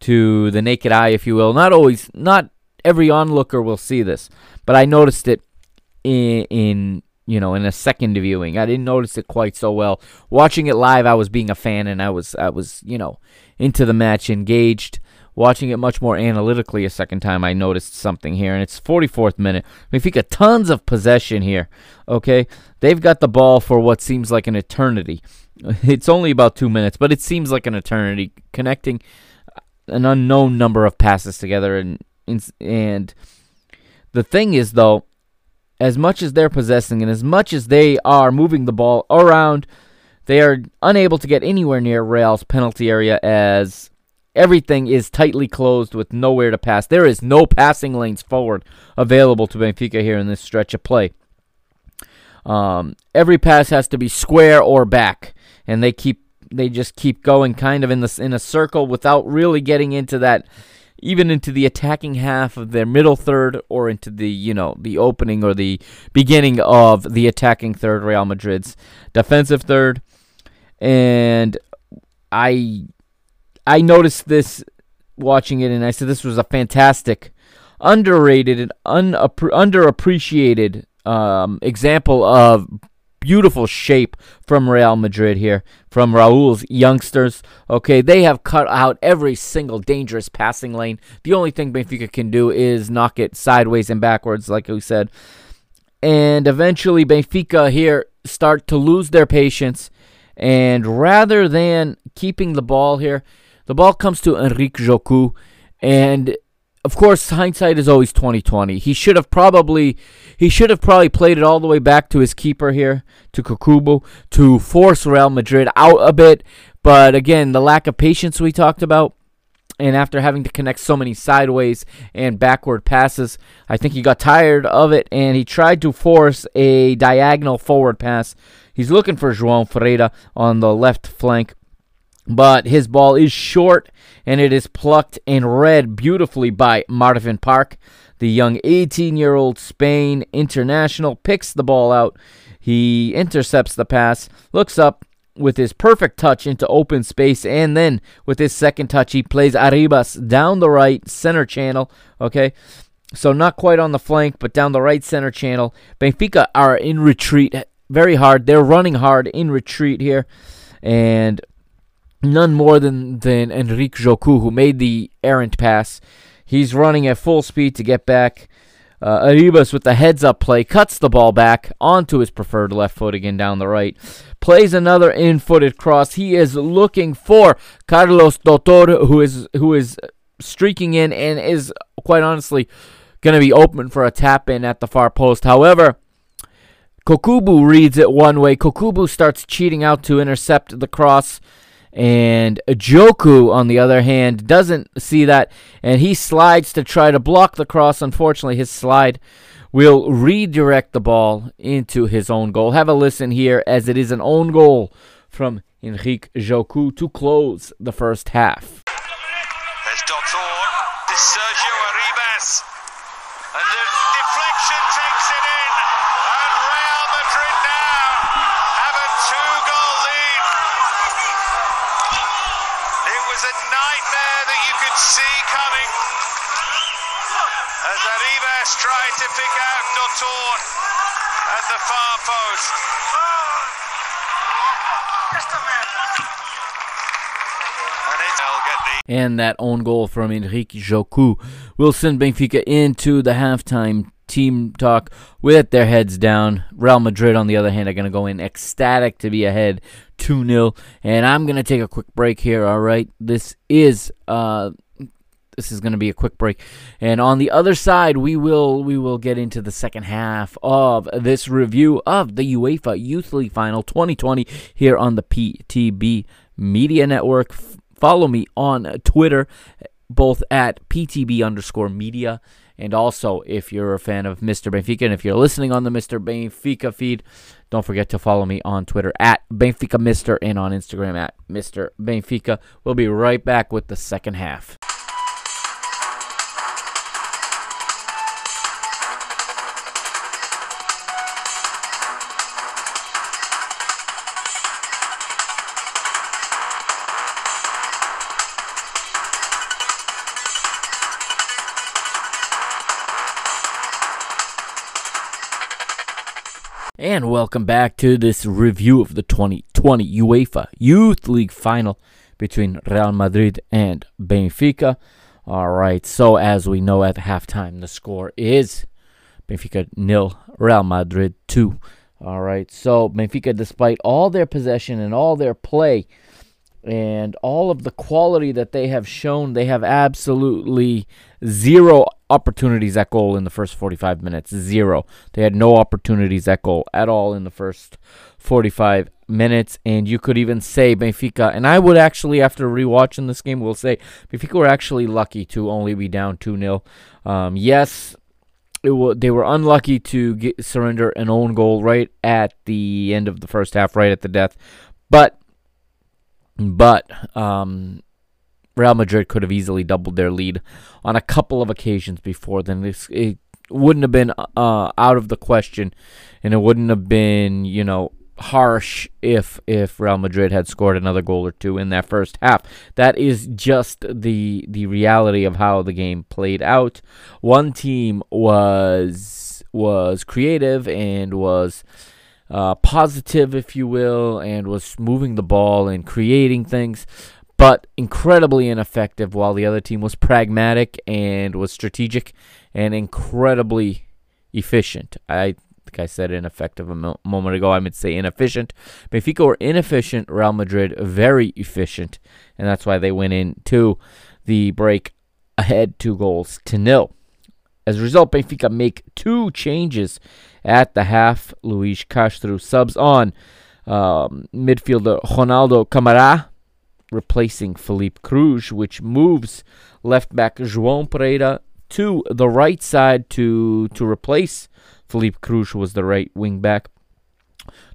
to the naked eye, if you will. Not always, not every onlooker will see this, but I noticed it in, in you know, in a second viewing. I didn't notice it quite so well. Watching it live, I was being a fan and I was I was, you know, into the match, engaged. Watching it much more analytically a second time, I noticed something here, and it's 44th minute. Benfica tons of possession here. Okay, they've got the ball for what seems like an eternity. It's only about two minutes, but it seems like an eternity, connecting an unknown number of passes together, and and the thing is though, as much as they're possessing and as much as they are moving the ball around, they are unable to get anywhere near Real's penalty area as everything is tightly closed with nowhere to pass. There is no passing lanes forward available to Benfica here in this stretch of play. Um, every pass has to be square or back, and they keep they just keep going kind of in the in a circle without really getting into that even into the attacking half of their middle third or into the you know the opening or the beginning of the attacking third Real Madrid's defensive third and I I noticed this watching it and I said this was a fantastic underrated and underappreciated um, example of beautiful shape from Real Madrid here, from Raul's youngsters. Okay, they have cut out every single dangerous passing lane. The only thing Benfica can do is knock it sideways and backwards, like we said. And eventually, Benfica here start to lose their patience. And rather than keeping the ball here, the ball comes to Henrique Jocu. And of course, hindsight is always 2020. He should have probably he should have probably played it all the way back to his keeper here, to Kokubo, to force Real Madrid out a bit. But again, the lack of patience we talked about, and after having to connect so many sideways and backward passes, I think he got tired of it and he tried to force a diagonal forward pass. He's looking for João Ferreira on the left flank, but his ball is short and it is plucked and read beautifully by Marvin Park. The young 18 year old Spain international picks the ball out. He intercepts the pass, looks up with his perfect touch into open space, and then with his second touch, he plays Arribas down the right center channel. Okay. So not quite on the flank, but down the right center channel. Benfica are in retreat very hard. They're running hard in retreat here. And none more than, than Henrique Jocu, who made the errant pass. He's running at full speed to get back. Uh, Arribas with the heads up play cuts the ball back onto his preferred left foot again down the right. Plays another in footed cross. He is looking for Carlos Dotor, who is who is streaking in and is quite honestly going to be open for a tap in at the far post. However, Kokubo reads it one way. Kokubo starts cheating out to intercept the cross. And Jocu, on the other hand, doesn't see that, and he slides to try to block the cross. Unfortunately, his slide will redirect the ball into his own goal. Have a listen here, as it is an own goal from Henrique Jocu to close the first half. Could see coming as Arribas tried to pick out Dotor at the far post. And that own goal from Henrique Jocu will send Benfica into the halftime team talk with their heads down. Real Madrid, on the other hand, are going to go in ecstatic to be ahead 2 0. And I'm going to take a quick break here, all right? This is. Uh, this is going to be a quick break and on the other side we will we will get into the second half of this review of the UEFA Youth League Final 2020 here on the PTB Media Network follow me on Twitter both at PTB underscore media and also if you're a fan of Mr. Benfica and if you're listening on the Mr. Benfica feed don't forget to follow me on Twitter at Benfica Mister and on Instagram at Mr. Benfica we'll be right back with the second half And welcome back to this review of the 2020 UEFA Youth League final between Real Madrid and Benfica. All right, so as we know at halftime, the score is Benfica nil, Real Madrid 2. All right, so Benfica, despite all their possession and all their play and all of the quality that they have shown, they have absolutely zero opportunities at goal in the first 45 minutes. Zero. They had no opportunities at goal at all in the first 45 minutes. And you could even say Benfica, and I would actually, after rewatching this game, will say Benfica were actually lucky to only be down 2 0. Um, yes, they were unlucky to get, surrender an own goal right at the end of the first half, right at the death. But, but, um, Real Madrid could have easily doubled their lead on a couple of occasions before then. This, it wouldn't have been uh, out of the question, and it wouldn't have been, you know, harsh if if Real Madrid had scored another goal or two in that first half. That is just the the reality of how the game played out. One team was was creative and was uh, positive, if you will, and was moving the ball and creating things but incredibly ineffective while the other team was pragmatic and was strategic and incredibly efficient. I think I said ineffective a mo- moment ago. I would say inefficient. Benfica were inefficient, Real Madrid very efficient, and that's why they went into the break ahead two goals to nil. As a result, Benfica make two changes at the half. Luis Castro subs on um, midfielder Ronaldo Camara replacing Felipe Cruz, which moves left back João Pereira to the right side to to replace Felipe Cruz, who was the right wing back.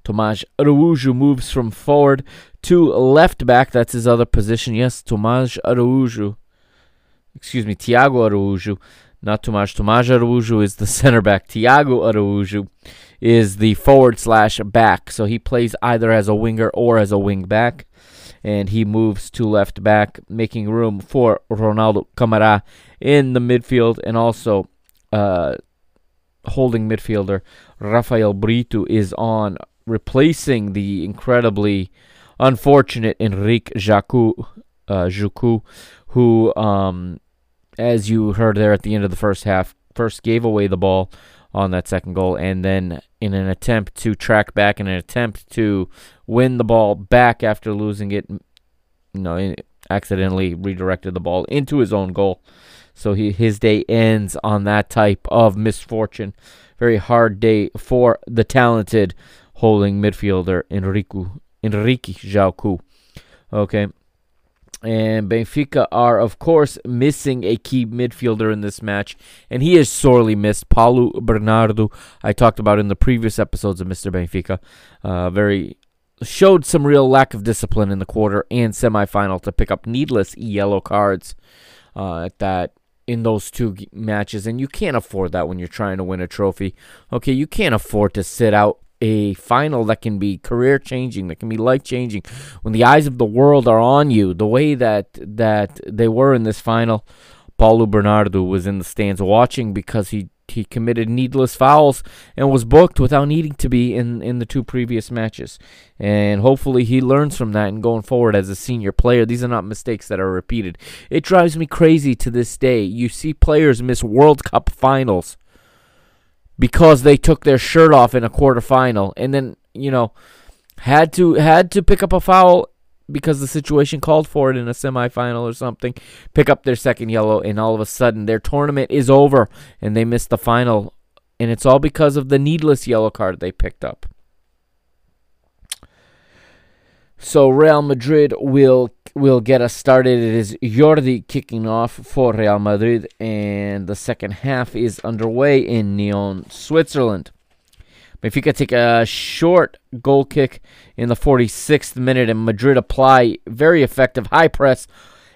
Tomás Araújo moves from forward to left back. That's his other position. Yes, Tomás Araújo. Excuse me, Tiago Araújo. Not Tomás. Tomás Araújo is the center back. Tiago Araújo is the forward slash back. So he plays either as a winger or as a wing back and he moves to left back, making room for Ronaldo Camara in the midfield, and also uh, holding midfielder Rafael Brito is on, replacing the incredibly unfortunate Henrique Jacu, uh, Jocu, who, um, as you heard there at the end of the first half, first gave away the ball on that second goal, and then in an attempt to track back, in an attempt to win the ball back after losing it, you know, accidentally redirected the ball into his own goal. So he his day ends on that type of misfortune. Very hard day for the talented holding midfielder Henrique Henrique Jocu. Okay. And Benfica are, of course, missing a key midfielder in this match, and he is sorely missed. Paulo Bernardo, I talked about in the previous episodes of Mr. Benfica. Uh, very showed some real lack of discipline in the quarter and semifinal to pick up needless yellow cards uh, at that in those two matches, and you can't afford that when you're trying to win a trophy. Okay, you can't afford to sit out a final that can be career changing, that can be life changing, when the eyes of the world are on you, the way that that they were in this final. Paulo Bernardo was in the stands watching because he he committed needless fouls and was booked without needing to be in, in the two previous matches. And hopefully he learns from that and going forward as a senior player. These are not mistakes that are repeated. It drives me crazy to this day. You see players miss World Cup finals because they took their shirt off in a quarterfinal and then, you know, had to had to pick up a foul because the situation called for it in a semifinal or something, pick up their second yellow and all of a sudden their tournament is over and they miss the final and it's all because of the needless yellow card they picked up. So Real Madrid will will get us started. It is Jordi kicking off for Real Madrid, and the second half is underway in Nyon, Switzerland. Benfica take a short goal kick in the 46th minute, and Madrid apply very effective high press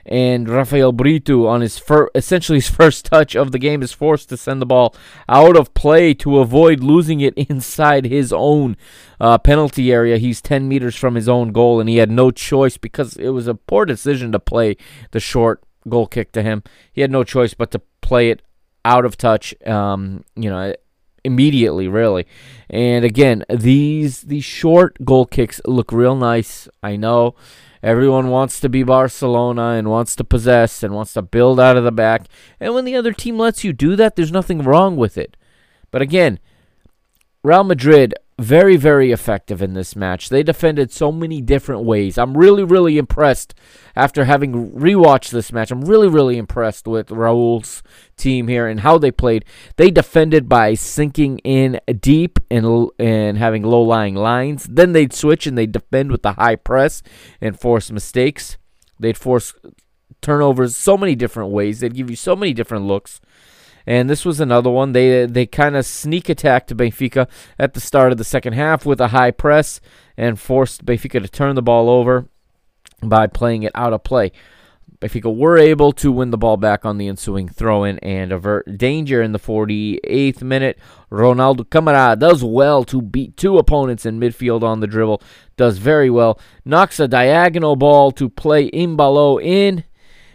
and Rafael Brito on his fir- essentially his first touch of the game is forced to send the ball out of play to avoid losing it inside his own uh, penalty area. He's 10 meters from his own goal, and he had no choice because it was a poor decision to play the short goal kick to him. He had no choice but to play it out of touch. Um, you know, immediately, really. And again, these these short goal kicks look real nice. I know. Everyone wants to be Barcelona and wants to possess and wants to build out of the back. And when the other team lets you do that, there's nothing wrong with it. But again, Real Madrid very, very effective in this match. They defended so many different ways. I'm really, really impressed after having rewatched this match. I'm really, really impressed with Raul's team here and how they played. They defended by sinking in deep and and having low lying lines. Then they'd switch and they'd defend with the high press and force mistakes. They'd force turnovers so many different ways. They'd give you so many different looks. And this was another one. They they kind of sneak attacked Benfica at the start of the second half with a high press and forced Benfica to turn the ball over by playing it out of play. Benfica were able to win the ball back on the ensuing throw in and avert danger in the 48th minute. Ronaldo Camara does well to beat two opponents in midfield on the dribble, does very well. Knocks a diagonal ball to play Embalo in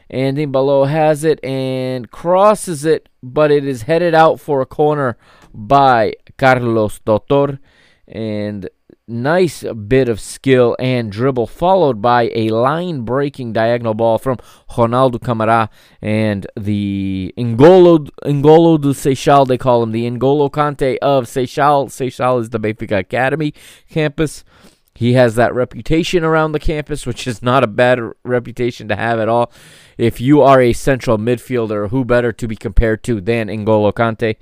and Embalo has it and crosses it, but it is headed out for a corner by Carlos Dotor. And nice bit of skill and dribble, followed by a line breaking diagonal ball from Ronaldo Camara and the N'Golo, N'Golo do Seixal, they call him the N'Golo Kante of Seixal. Seixal is the Benfica Academy campus. He has that reputation around the campus, which is not a bad reputation to have at all. If you are a central midfielder, who better to be compared to than N'Golo Kante?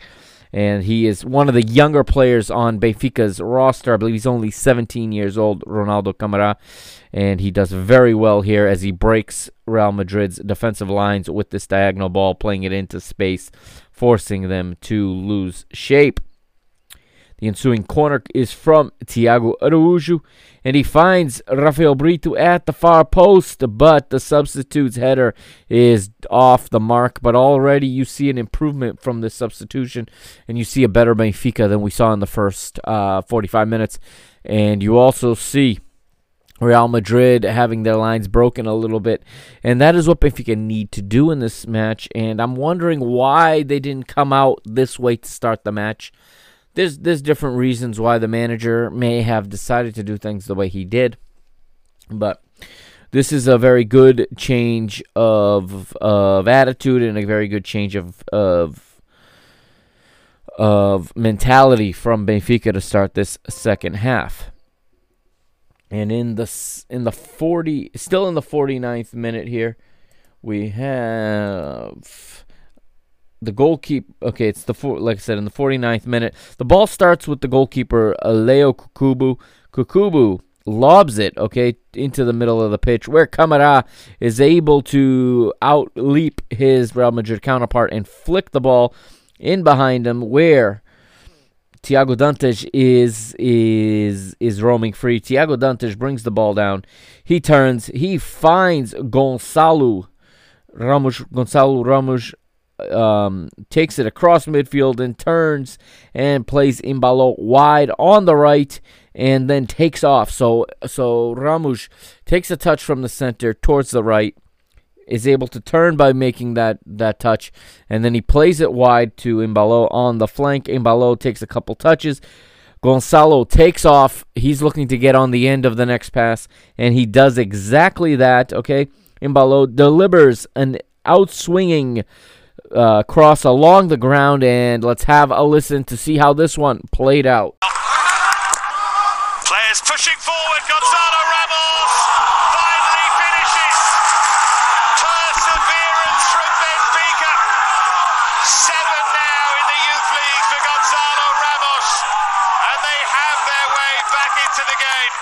And he is one of the younger players on Benfica's roster. I believe he's only 17 years old, Ronaldo Camara. And he does very well here as he breaks Real Madrid's defensive lines with this diagonal ball, playing it into space, forcing them to lose shape. The ensuing corner is from Tiago Araújo, and he finds Rafael Brito at the far post, but the substitute's header is off the mark. But already you see an improvement from this substitution, and you see a better Benfica than we saw in the first uh, 45 minutes. And you also see Real Madrid having their lines broken a little bit. And that is what Benfica need to do in this match. And I'm wondering why they didn't come out this way to start the match there's there's different reasons why the manager may have decided to do things the way he did, but this is a very good change of of attitude and a very good change of of of mentality from Benfica to start this second half. And in the in the 40 still in the 49th minute here, we have the goalkeeper. Okay, it's the four, like I said in the 49th minute. The ball starts with the goalkeeper Leo Kokubo. Kokubo lobs it okay into the middle of the pitch where Camara is able to outleap his Real Madrid counterpart and flick the ball in behind him where Tiago Dantas is is is roaming free. Tiago Dantas brings the ball down. He turns. He finds Gonçalo Ramos. Gonçalo Ramos um, takes it across midfield and turns and plays Embalo wide on the right and then takes off. So so Ramos takes a touch from the center towards the right, is able to turn by making that that touch, and then he plays it wide to Embalo on the flank. Embalo takes a couple touches. Gonçalo takes off. He's looking to get on the end of the next pass, and he does exactly that. Okay, Embalo delivers an outswinging uh, cross along the ground, and let's have a listen to see how this one played out. Players pushing forward. Gonçalo Ramos finally finishes. Perseverance from Benfica. Seven now in the youth league for Gonçalo Ramos, and they have their way back into the game.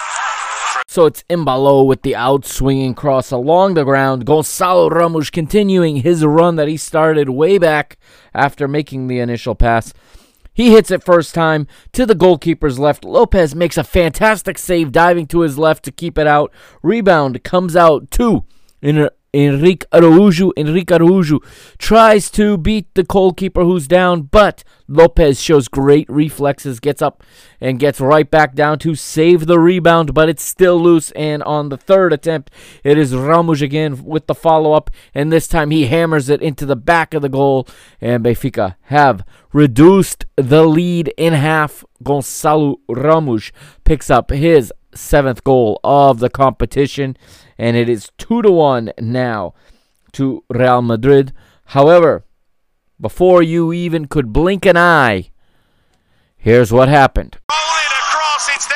So it's Embalo with the outswinging cross along the ground. Gonçalo Ramos continuing his run that he started way back after making the initial pass. He hits it first time to the goalkeeper's left. Lopez makes a fantastic save, diving to his left to keep it out. Rebound comes out to in Henrique Araujo. Henrique Araujo tries to beat the goalkeeper who's down, but Lopez shows great reflexes, gets up and gets right back down to save the rebound, but it's still loose. And on the third attempt, it is Ramos again with the follow up, and this time he hammers it into the back of the goal, and Benfica have reduced the lead in half. Gonçalo Ramos picks up his seventh goal of the competition, and it is two to one now to Real Madrid. However, before you even could blink an eye, here's what happened. Rolling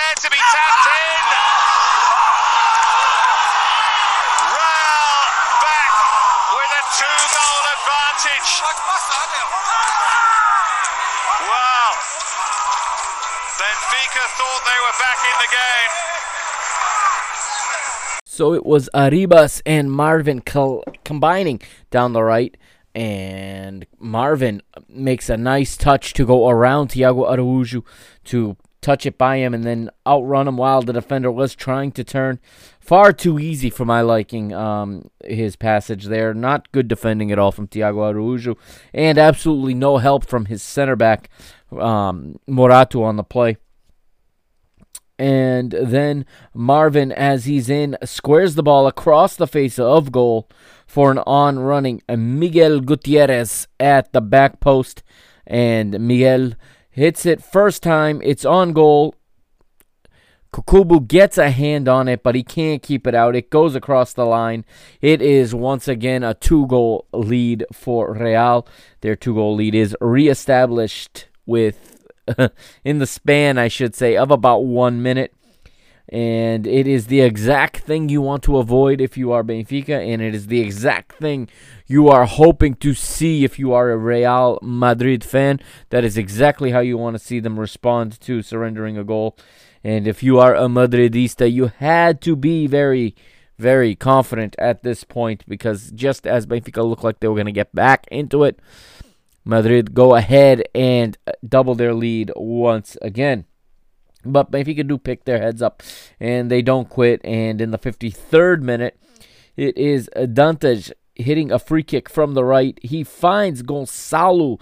So it was Arribas and Marvin combining down the right, and Marvin makes a nice touch to go around Tiago Araújo to touch it by him and then outrun him while the defender was trying to turn. Far too easy for my liking. Um, his passage there, not good defending at all from Tiago Araújo, and absolutely no help from his center back um, Morato on the play. And then Marvin, as he's in, squares the ball across the face of goal for an on running Miguel Gutierrez at the back post. And Miguel hits it first time. It's on goal. Kokubo gets a hand on it, but he can't keep it out. It goes across the line. It is once again a two goal lead for Real. Their two goal lead is reestablished with in the span, I should say, of about one minute. And it is the exact thing you want to avoid if you are Benfica, and it is the exact thing you are hoping to see if you are a Real Madrid fan. That is exactly how you want to see them respond to surrendering a goal. And if you are a Madridista, you had to be very, very confident at this point because just as Benfica looked like they were going to get back into it, Madrid go ahead and double their lead once again. But Benfica do pick their heads up and they don't quit. And in the 53rd minute, it is Dantas hitting a free kick from the right. He finds Gonçalo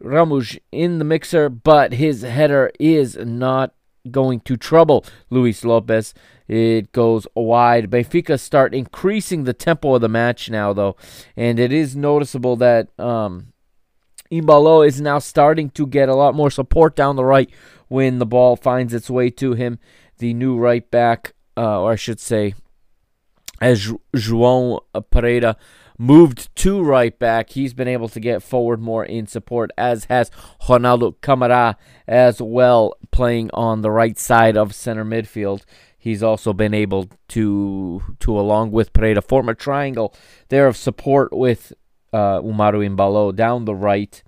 Ramos in the mixer, but his header is not going to trouble Luis Lopez. It goes wide. Benfica start increasing the tempo of the match now, though, and it is noticeable that um, Embalo is now starting to get a lot more support down the right when the ball finds its way to him. The new right back, uh, or I should say, as João Pereira moved to right back, he's been able to get forward more in support, as has Ronaldo Camara as well, playing on the right side of center midfield. He's also been able to, to along with Pereira, form a triangle there of support with uh, Umaru Embalo down the right.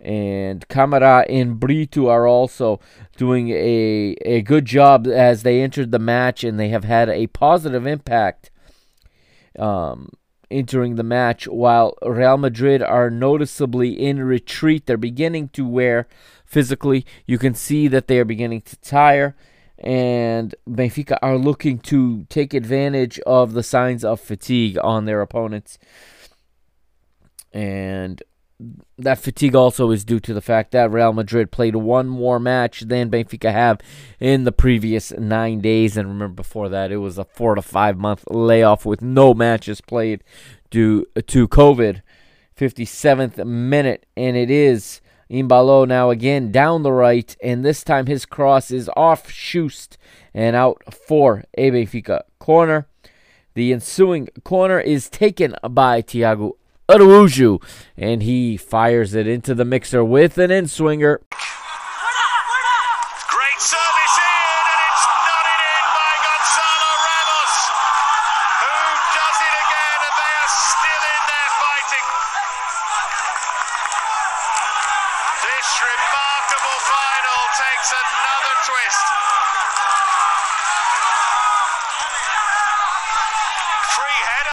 And Camara and Brito are also doing a, a good job as they entered the match, and they have had a positive impact um, entering the match. While Real Madrid are noticeably in retreat, they're beginning to wear physically. You can see that they are beginning to tire and Benfica are looking to take advantage of the signs of fatigue on their opponents. And that fatigue also is due to the fact that Real Madrid played one more match than Benfica have in the previous nine days. And remember, before that, it was a four to five month layoff with no matches played due to COVID. 57th minute, and it is Embalo now again down the right, and this time his cross is off Chust and out for a Benfica corner. The ensuing corner is taken by Tiago Araujo, and he fires it into the mixer with an in swinger.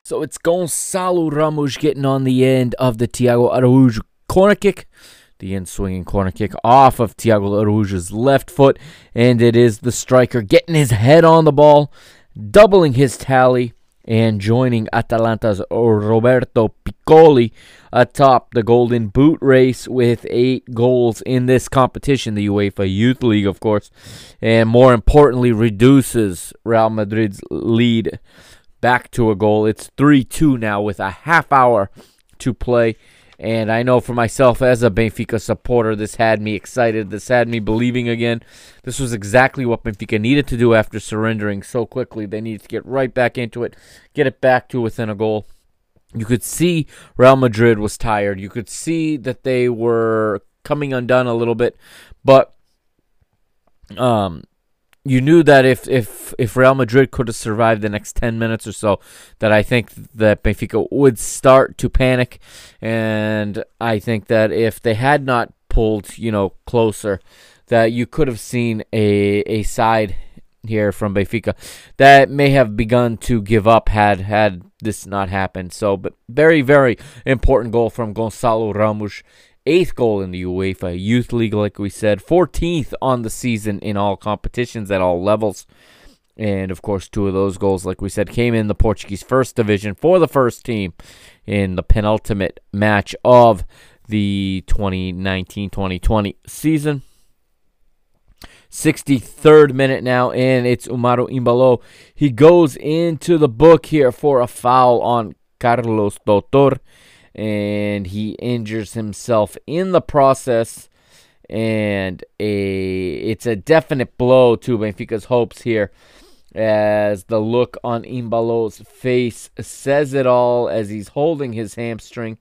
So it's Gonçalo Ramos getting on the end of the Tiago Araujo corner kick. The in swinging corner kick off of Tiago Araujo's left foot. And it is the striker getting his head on the ball, doubling his tally, and joining Atalanta's Roberto Piccoli atop the Golden Boot race with eight goals in this competition, the UEFA Youth League, of course. And more importantly, reduces Real Madrid's lead back to a goal. It's 3 2 now with a half hour to play. And I know for myself as a Benfica supporter, this had me excited. This had me believing again. This was exactly what Benfica needed to do after surrendering so quickly. They needed to get right back into it, get it back to within a goal. You could see Real Madrid was tired. You could see that they were coming undone a little bit. But um, you knew that if if if Real Madrid could have survived the next 10 minutes or so that I think that Benfica would start to panic and I think that if they had not pulled, you know, closer that you could have seen a a side here from Benfica that may have begun to give up had had this not happened. So, but very very important goal from Gonçalo Ramos eighth goal in the UEFA Youth League, like we said, 14th on the season in all competitions at all levels. And of course, two of those goals, like we said, came in the Portuguese first division for the first team in the penultimate match of the 2019 2020 season. 63rd minute now, and it's Umaru Embalo. He goes into the book here for a foul on Carlos Dotor and he injures himself in the process. And a it's a definite blow to Benfica's hopes here, as the look on Embalo's face says it all as he's holding his hamstring,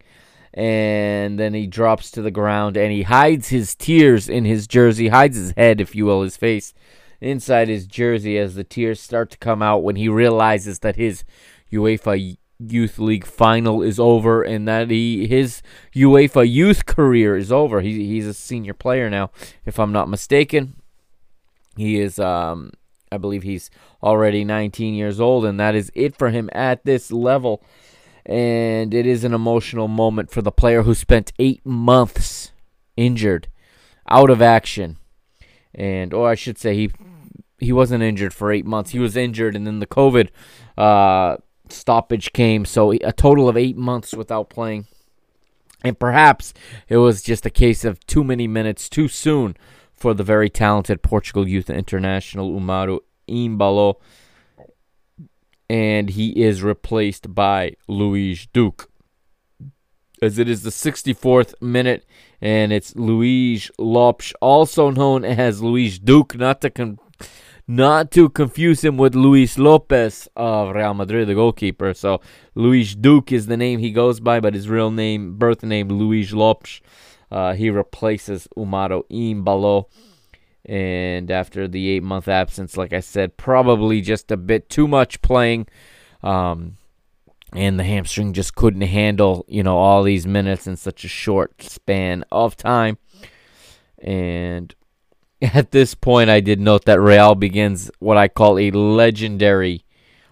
and then he drops to the ground and he hides his tears in his jersey, hides his head, if you will, his face inside his jersey as the tears start to come out when he realizes that his UEFA Youth League final is over and that he his UEFA youth career is over. He, he's a senior player now, if I'm not mistaken. He is um I believe he's already 19 years old and that is it for him at this level. And it is an emotional moment for the player who spent 8 months injured, out of action. And or I should say he he wasn't injured for 8 months. He was injured and then the COVID uh stoppage came, so a total of eight months without playing. And perhaps it was just a case of too many minutes too soon for the very talented Portugal Youth International Umaru Embalo. And he is replaced by Luis Duque. As it is the 64th minute, and it's Luis Lopes, also known as Luis Duque, not to con- not to confuse him with Luis Lopez of Real Madrid, the goalkeeper. So Luis Duke is the name he goes by, but his real name, birth name, Luis Lopes. Uh, he replaces Umaru Embalo. And after the eight month absence, like I said, probably just a bit too much playing. Um, and the hamstring just couldn't handle, you know, all these minutes in such a short span of time. And at this point, I did note that Real begins what I call a legendary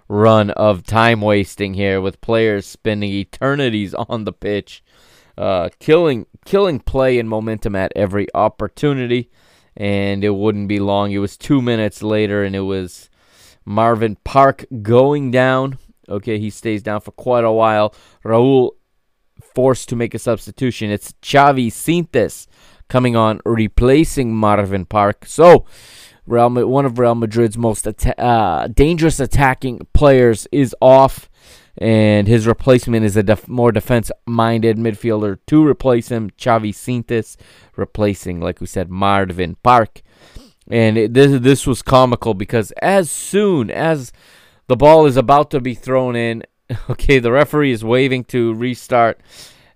run of time wasting here, with players spending eternities on the pitch, uh, killing killing play and momentum at every opportunity. And it wouldn't be long. It was two minutes later, and it was Marvin Park going down. Okay, he stays down for quite a while. Raul forced to make a substitution. It's Xavi Sintes coming on, replacing Marvin Park. So, Real, one of Real Madrid's most atta- uh, dangerous attacking players is off, and his replacement is a def- more defense-minded midfielder to replace him, Xavi Sintes, replacing, like we said, Marvin Park. And it, this this was comical because as soon as the ball is about to be thrown in, okay, the referee is waving to restart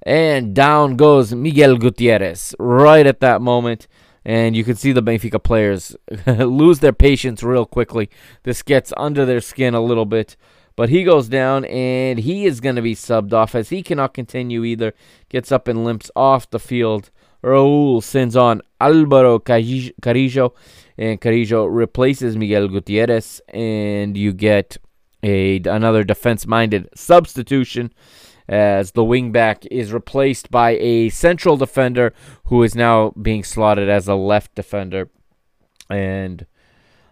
and down goes Miguel Gutierrez right at that moment. And you can see the Benfica players lose their patience real quickly. This gets under their skin a little bit. But he goes down and he is going to be subbed off as he cannot continue either. Gets up and limps off the field. Raul sends on Alvaro Carrillo, and Carrillo replaces Miguel Gutierrez, and you get a another defense-minded substitution as the wingback is replaced by a central defender who is now being slotted as a left defender, and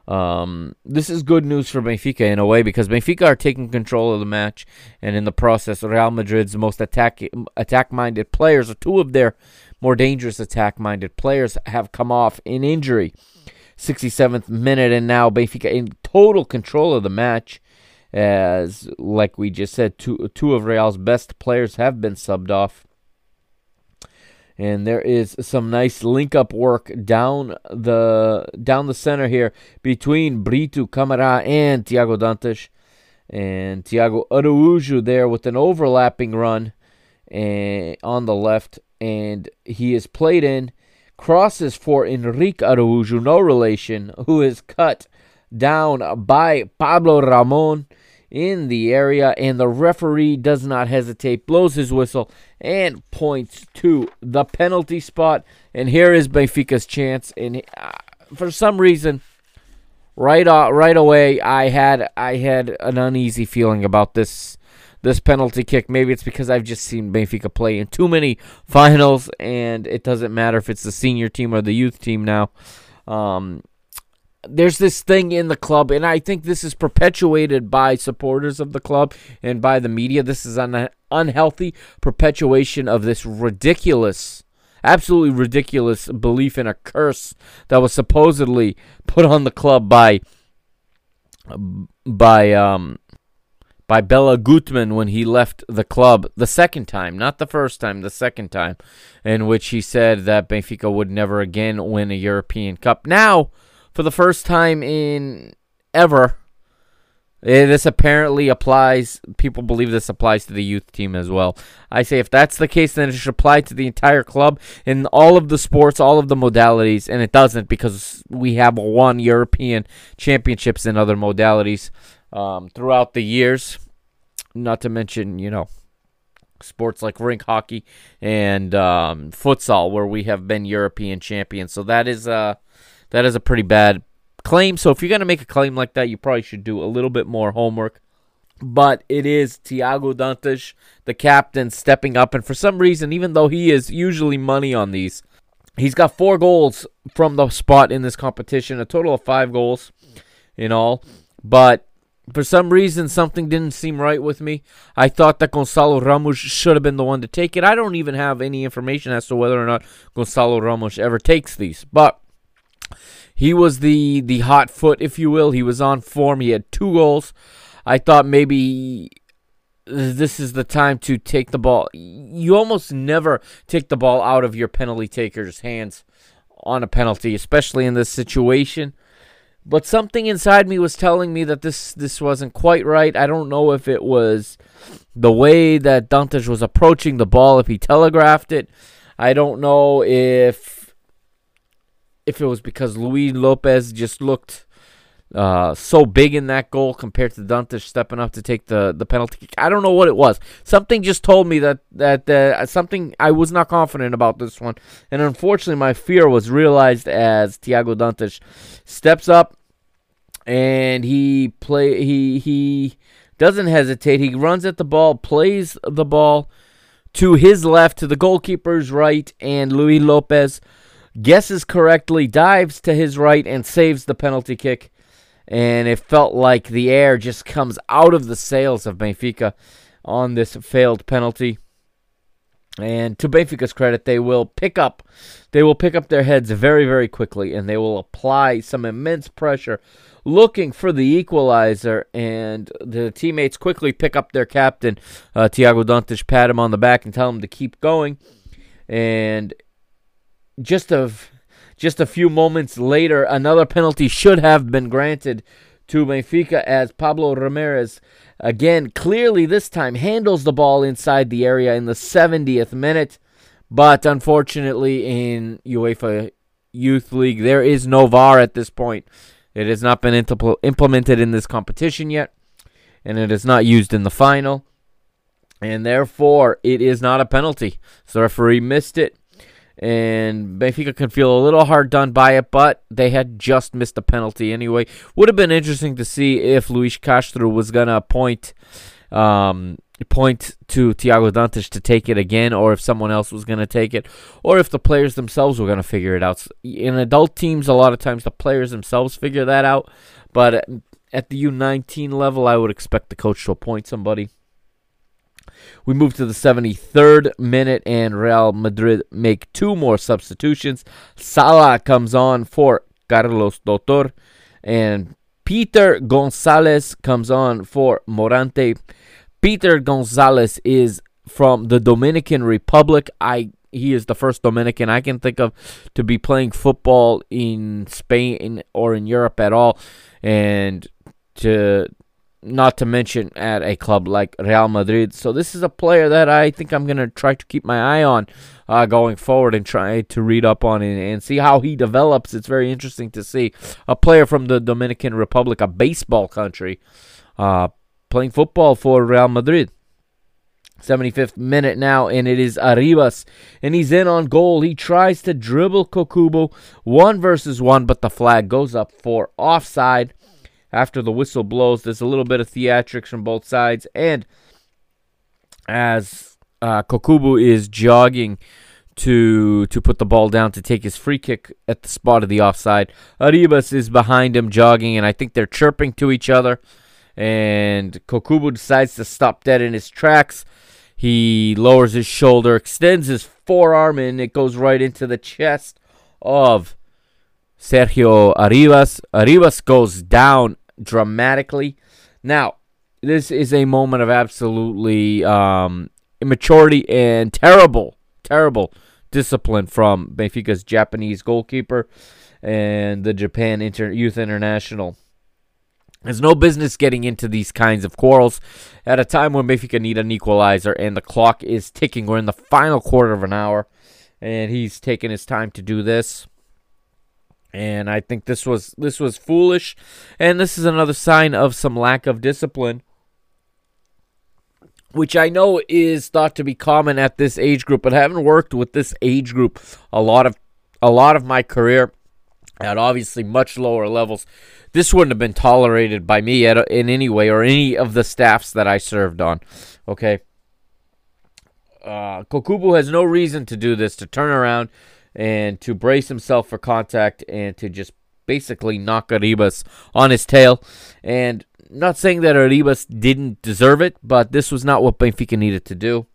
um, this is good news for Benfica in a way because Benfica are taking control of the match, and in the process, Real Madrid's most attack attack-minded players, or two of their more dangerous attack-minded players, have come off in injury. 67th minute, and now Benfica in total control of the match. As, like we just said, two two of Real's best players have been subbed off. And there is some nice link up work down the down the center here between Brito Camara and Tiago Dantas. And Tiago Araújo there with an overlapping run and, on the left. And he is played in. Crosses for Henrique Araújo, no relation, who is cut down by Pablo Ramon in the area, and the referee does not hesitate, blows his whistle, and points to the penalty spot. And here is Benfica's chance. And uh, for some reason, right uh, right away, I had I had an uneasy feeling about this this penalty kick. Maybe it's because I've just seen Benfica play in too many finals, and it doesn't matter if it's the senior team or the youth team now. Um, there's this thing in the club, and I think this is perpetuated by supporters of the club and by the media. This is an unhealthy perpetuation of this ridiculous, absolutely ridiculous belief in a curse that was supposedly put on the club by by um by Béla Guttmann when he left the club the second time, not the first time, the second time, in which he said that Benfica would never again win a European Cup. Now for the first time in ever. This apparently applies. People believe this applies to the youth team as well. I say if that's the case, then it should apply to the entire club in all of the sports, all of the modalities, and it doesn't because we have won European championships in other modalities um, throughout the years. Not to mention, you know, sports like rink hockey and um, futsal, where we have been European champions. So that is uh, that is a pretty bad claim. So if you're going to make a claim like that, you probably should do a little bit more homework. But it is Tiago Dantas, the captain, stepping up. And for some reason, even though he is usually money on these, he's got four goals from the spot in this competition, a total of five goals in all. But for some reason, something didn't seem right with me. I thought that Gonçalo Ramos should have been the one to take it. I don't even have any information as to whether or not Gonçalo Ramos ever takes these. But he was the the hot foot, if you will. He was on form. He had two goals. I thought maybe this is the time to take the ball. You almost never take the ball out of your penalty taker's hands on a penalty, especially in this situation. But something inside me was telling me that this this wasn't quite right. I don't know if it was the way that Dantas was approaching the ball, if he telegraphed it. I don't know if if it was because Luis Lopez just looked uh, so big in that goal compared to Dantas stepping up to take the, the penalty kick. I don't know what it was. Something just told me that that uh, something I was not confident about this one, and unfortunately, my fear was realized as Tiago Dantas steps up and he play he he doesn't hesitate. He runs at the ball, plays the ball to his left, to the goalkeeper's right, and Luis Lopez guesses correctly, dives to his right, and saves the penalty kick. And it felt like the air just comes out of the sails of Benfica on this failed penalty. And to Benfica's credit, they will pick up they will pick up their heads very, very quickly and they will apply some immense pressure looking for the equalizer. And the teammates quickly pick up their captain, uh, Tiago Dantas, pat him on the back and tell him to keep going. And just a just a few moments later, another penalty should have been granted to Benfica as Pablo Ramirez again clearly this time handles the ball inside the area in the 70th minute. But unfortunately, in UEFA Youth League, there is no VAR at this point. It has not been impl- implemented in this competition yet, and it is not used in the final. And therefore, it is not a penalty. So the referee missed it, and Benfica can feel a little hard done by it, but they had just missed a penalty anyway. Would have been interesting to see if Luis Castro was going to appoint um, point to Tiago Dantas to take it again, or if someone else was to take it, or if the players themselves were to figure it out. In adult teams, a lot of times the players themselves figure that out, but at the U19 level, I would expect the coach to appoint somebody. We move to the 73rd minute, and Real Madrid make two more substitutions. Salah comes on for Carlos Dotor, and Peter Gonzalez comes on for Morante. Peter Gonzalez is from the Dominican Republic. I he is the first Dominican I can think of to be playing football in Spain or in Europe at all, and to not to mention at a club like Real Madrid. So this is a player that I think I'm gonna try to keep my eye on uh, going forward and try to read up on and, and see how he develops. It's very interesting to see a player from the Dominican Republic, a baseball country, uh, playing football for Real Madrid. 75th minute now, and it is Arribas, and he's in on goal. He tries to dribble Kokubo one versus one, but the flag goes up for offside after the whistle blows. There's a little bit of theatrics from both sides, and as uh, Kokubo is jogging to to put the ball down to take his free kick at the spot of the offside, Arribas is behind him jogging, and I think they're chirping to each other and Kokubo decides to stop dead in his tracks. He lowers his shoulder, extends his forearm, and it goes right into the chest of Sergio Arribas. Arribas goes down dramatically. Now, this is a moment of absolutely um, immaturity and terrible, terrible discipline from Benfica's Japanese goalkeeper and the Japan Inter- Youth International There's no business getting into these kinds of quarrels at a time when Benfica need an equalizer and the clock is ticking. We're in the final quarter of an hour, and he's taking his time to do this. And I think this was this was foolish, and this is another sign of some lack of discipline, which I know is thought to be common at this age group. But having worked with this age group a lot of a lot of my career at obviously much lower levels, this wouldn't have been tolerated by me at, in any way or any of the staffs that I served on. Okay. Uh, Kokubo has no reason to do this, to turn around and to brace himself for contact and to just basically knock Arribas on his tail. And not saying that Arribas didn't deserve it, but this was not what Benfica needed to do.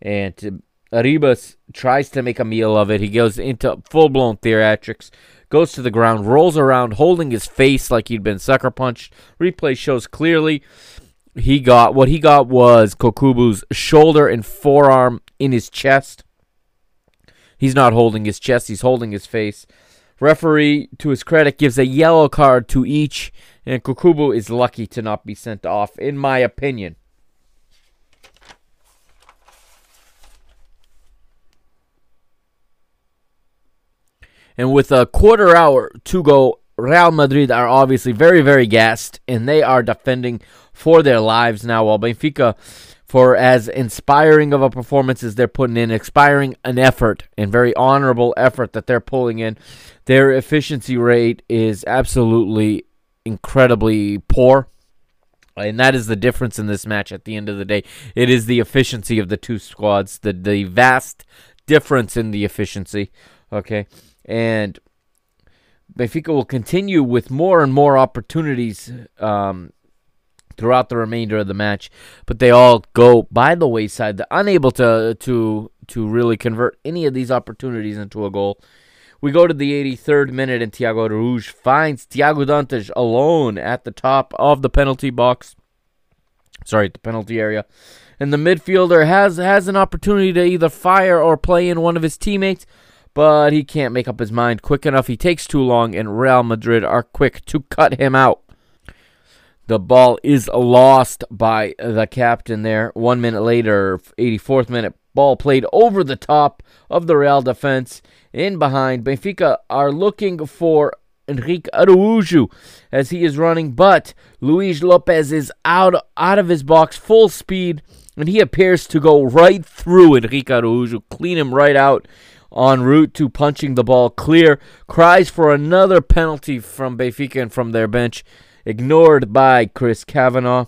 And to, Arribas tries to make a meal of it. He goes into full blown theatrics, goes to the ground, rolls around, holding his face like he'd been sucker punched. Replay shows clearly he got what he got was Kokubo's shoulder and forearm in his chest. He's not holding his chest, he's holding his face. Referee, to his credit, gives a yellow card to each, and Kokubo is lucky to not be sent off, in my opinion. And with a quarter hour to go, Real Madrid are obviously very, very gassed, and they are defending for their lives now. While Benfica, for as inspiring of a performance as they're putting in, expiring an effort and very honorable effort that they're pulling in, their efficiency rate is absolutely incredibly poor. And that is the difference in this match at the end of the day. It is the efficiency of the two squads, the, the vast difference in the efficiency. Okay. And Benfica will continue with more and more opportunities um, throughout the remainder of the match, but they all go by the wayside. They're unable to to to really convert any of these opportunities into a goal. We go to the 83rd minute, and Thiago Rouge finds Tiago Dantas alone at the top of the penalty box. Sorry, the penalty area. And the midfielder has has an opportunity to either fire or play in one of his teammates, but he can't make up his mind quick enough. He takes too long, and Real Madrid are quick to cut him out. The ball is lost by the captain there. One minute later, 84th minute, ball played over the top of the Real defense. In behind, Benfica are looking for Henrique Araújo as he is running, but Luis Lopez is out out of his box, full speed, and he appears to go right through Henrique Araújo, clean him right out en route to punching the ball clear. Cries for another penalty from Benfica and from their bench, ignored by Chris Kavanagh.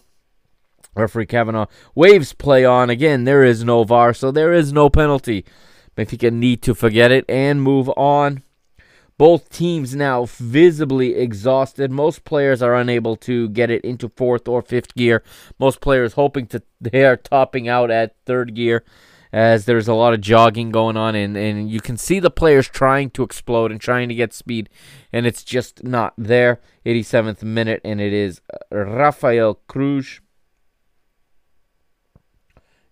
Referee Kavanagh waves play on. Again, there is no VAR, so there is no penalty. Benfica need to forget it and move on. Both teams now visibly exhausted. Most players are unable to get it into fourth or fifth gear. Most players hoping to they are topping out at third gear as there's a lot of jogging going on and, and you can see the players trying to explode and trying to get speed and it's just not there. 87th minute and it is Rafael Cruz.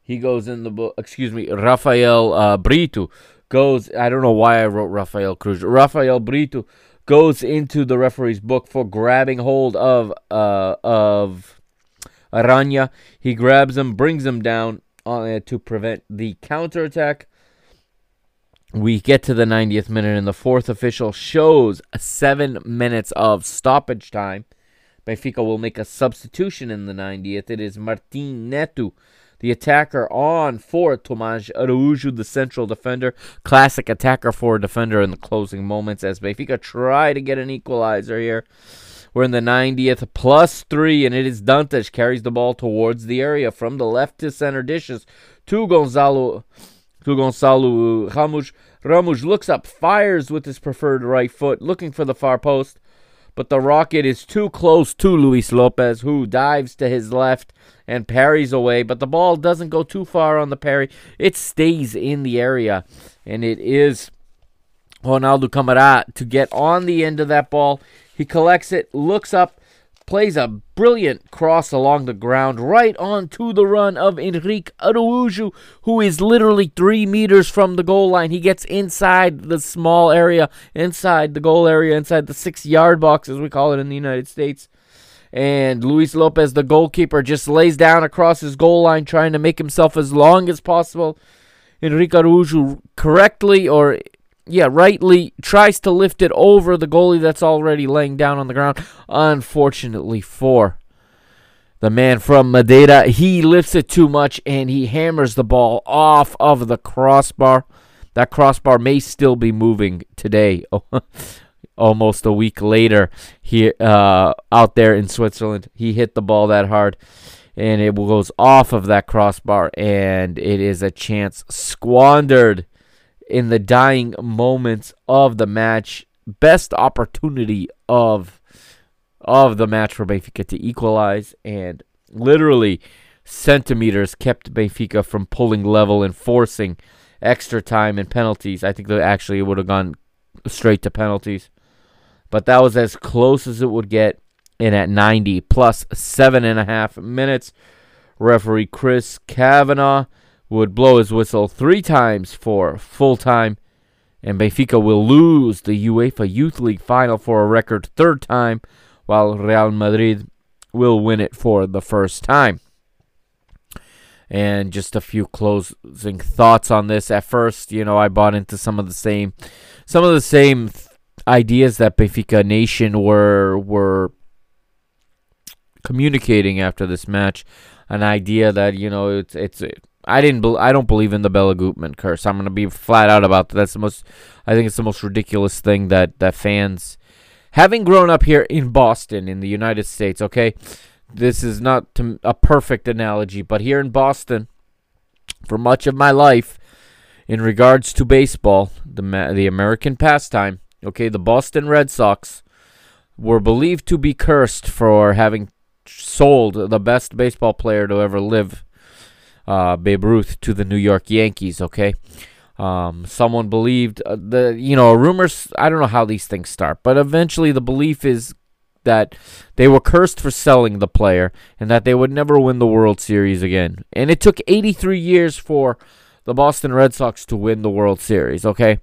He goes in the book, excuse me, Rafael uh, Brito goes. I don't know why I wrote Rafael Cruz. Rafael Brito goes into the referee's book for grabbing hold of uh, of Aranya. He grabs him, brings him down uh, to prevent the counterattack. We get to the 90th minute, and the fourth official shows seven minutes of stoppage time. Benfica will make a substitution in the 90th. It is Martin Neto the attacker on for Tomás Araújo, the central defender. Classic attacker for a defender in the closing moments as Benfica try to get an equalizer here. We're in the 90th, plus three, and it is Dantas carries the ball towards the area from the left to center dishes to Gonçalo to Gonçalo Ramos. Ramos looks up, fires with his preferred right foot, looking for the far post but the rocket is too close to Luis Lopez, who dives to his left and parries away. But the ball doesn't go too far on the parry, it stays in the area, and it is Ronaldo Camara to get on the end of that ball. He collects it, looks up, plays a brilliant cross along the ground right onto the run of Henrique Araújo, who is literally three meters from the goal line. He gets inside the small area, inside the goal area, inside the six yard box, as we call it in the United States. And Luis Lopez, the goalkeeper, just lays down across his goal line, trying to make himself as long as possible. Henrique Araújo correctly or yeah, rightly tries to lift it over the goalie that's already laying down on the ground. Unfortunately for the man from Madeira, he lifts it too much and he hammers the ball off of the crossbar. That crossbar may still be moving today, almost a week later. Here, uh, out there in Switzerland, he hit the ball that hard, and it goes off of that crossbar, and it is a chance squandered in the dying moments of the match. Best opportunity of of the match for Benfica to equalize, and literally centimeters kept Benfica from pulling level and forcing extra time and penalties. I think that actually it would have gone straight to penalties, but that was as close as it would get. And at 90 plus seven and a half minutes, referee Chris Kavanagh would blow his whistle three times for full time, and Benfica will lose the UEFA Youth League final for a record third time, while Real Madrid will win it for the first time. And just a few closing thoughts on this. At first, you know, I bought into some of the same, some of the same th- ideas that Benfica Nation were were communicating after this match. An idea that you know it's it's I didn't. Be- I don't believe in the Béla Guttmann curse. I'm gonna be flat out about that. That's the most. I think it's the most ridiculous thing that that fans, having grown up here in Boston in the United States. Okay, this is not to, a perfect analogy, but here in Boston, for much of my life, in regards to baseball, the the American pastime. Okay, the Boston Red Sox were believed to be cursed for having sold the best baseball player to ever live uh, Babe Ruth to the New York Yankees. Okay, um, someone believed uh, the you know rumors. I don't know how these things start, but eventually the belief is that they were cursed for selling the player and that they would never win the World Series again. And it took 83 years for the Boston Red Sox to win the World Series. Okay.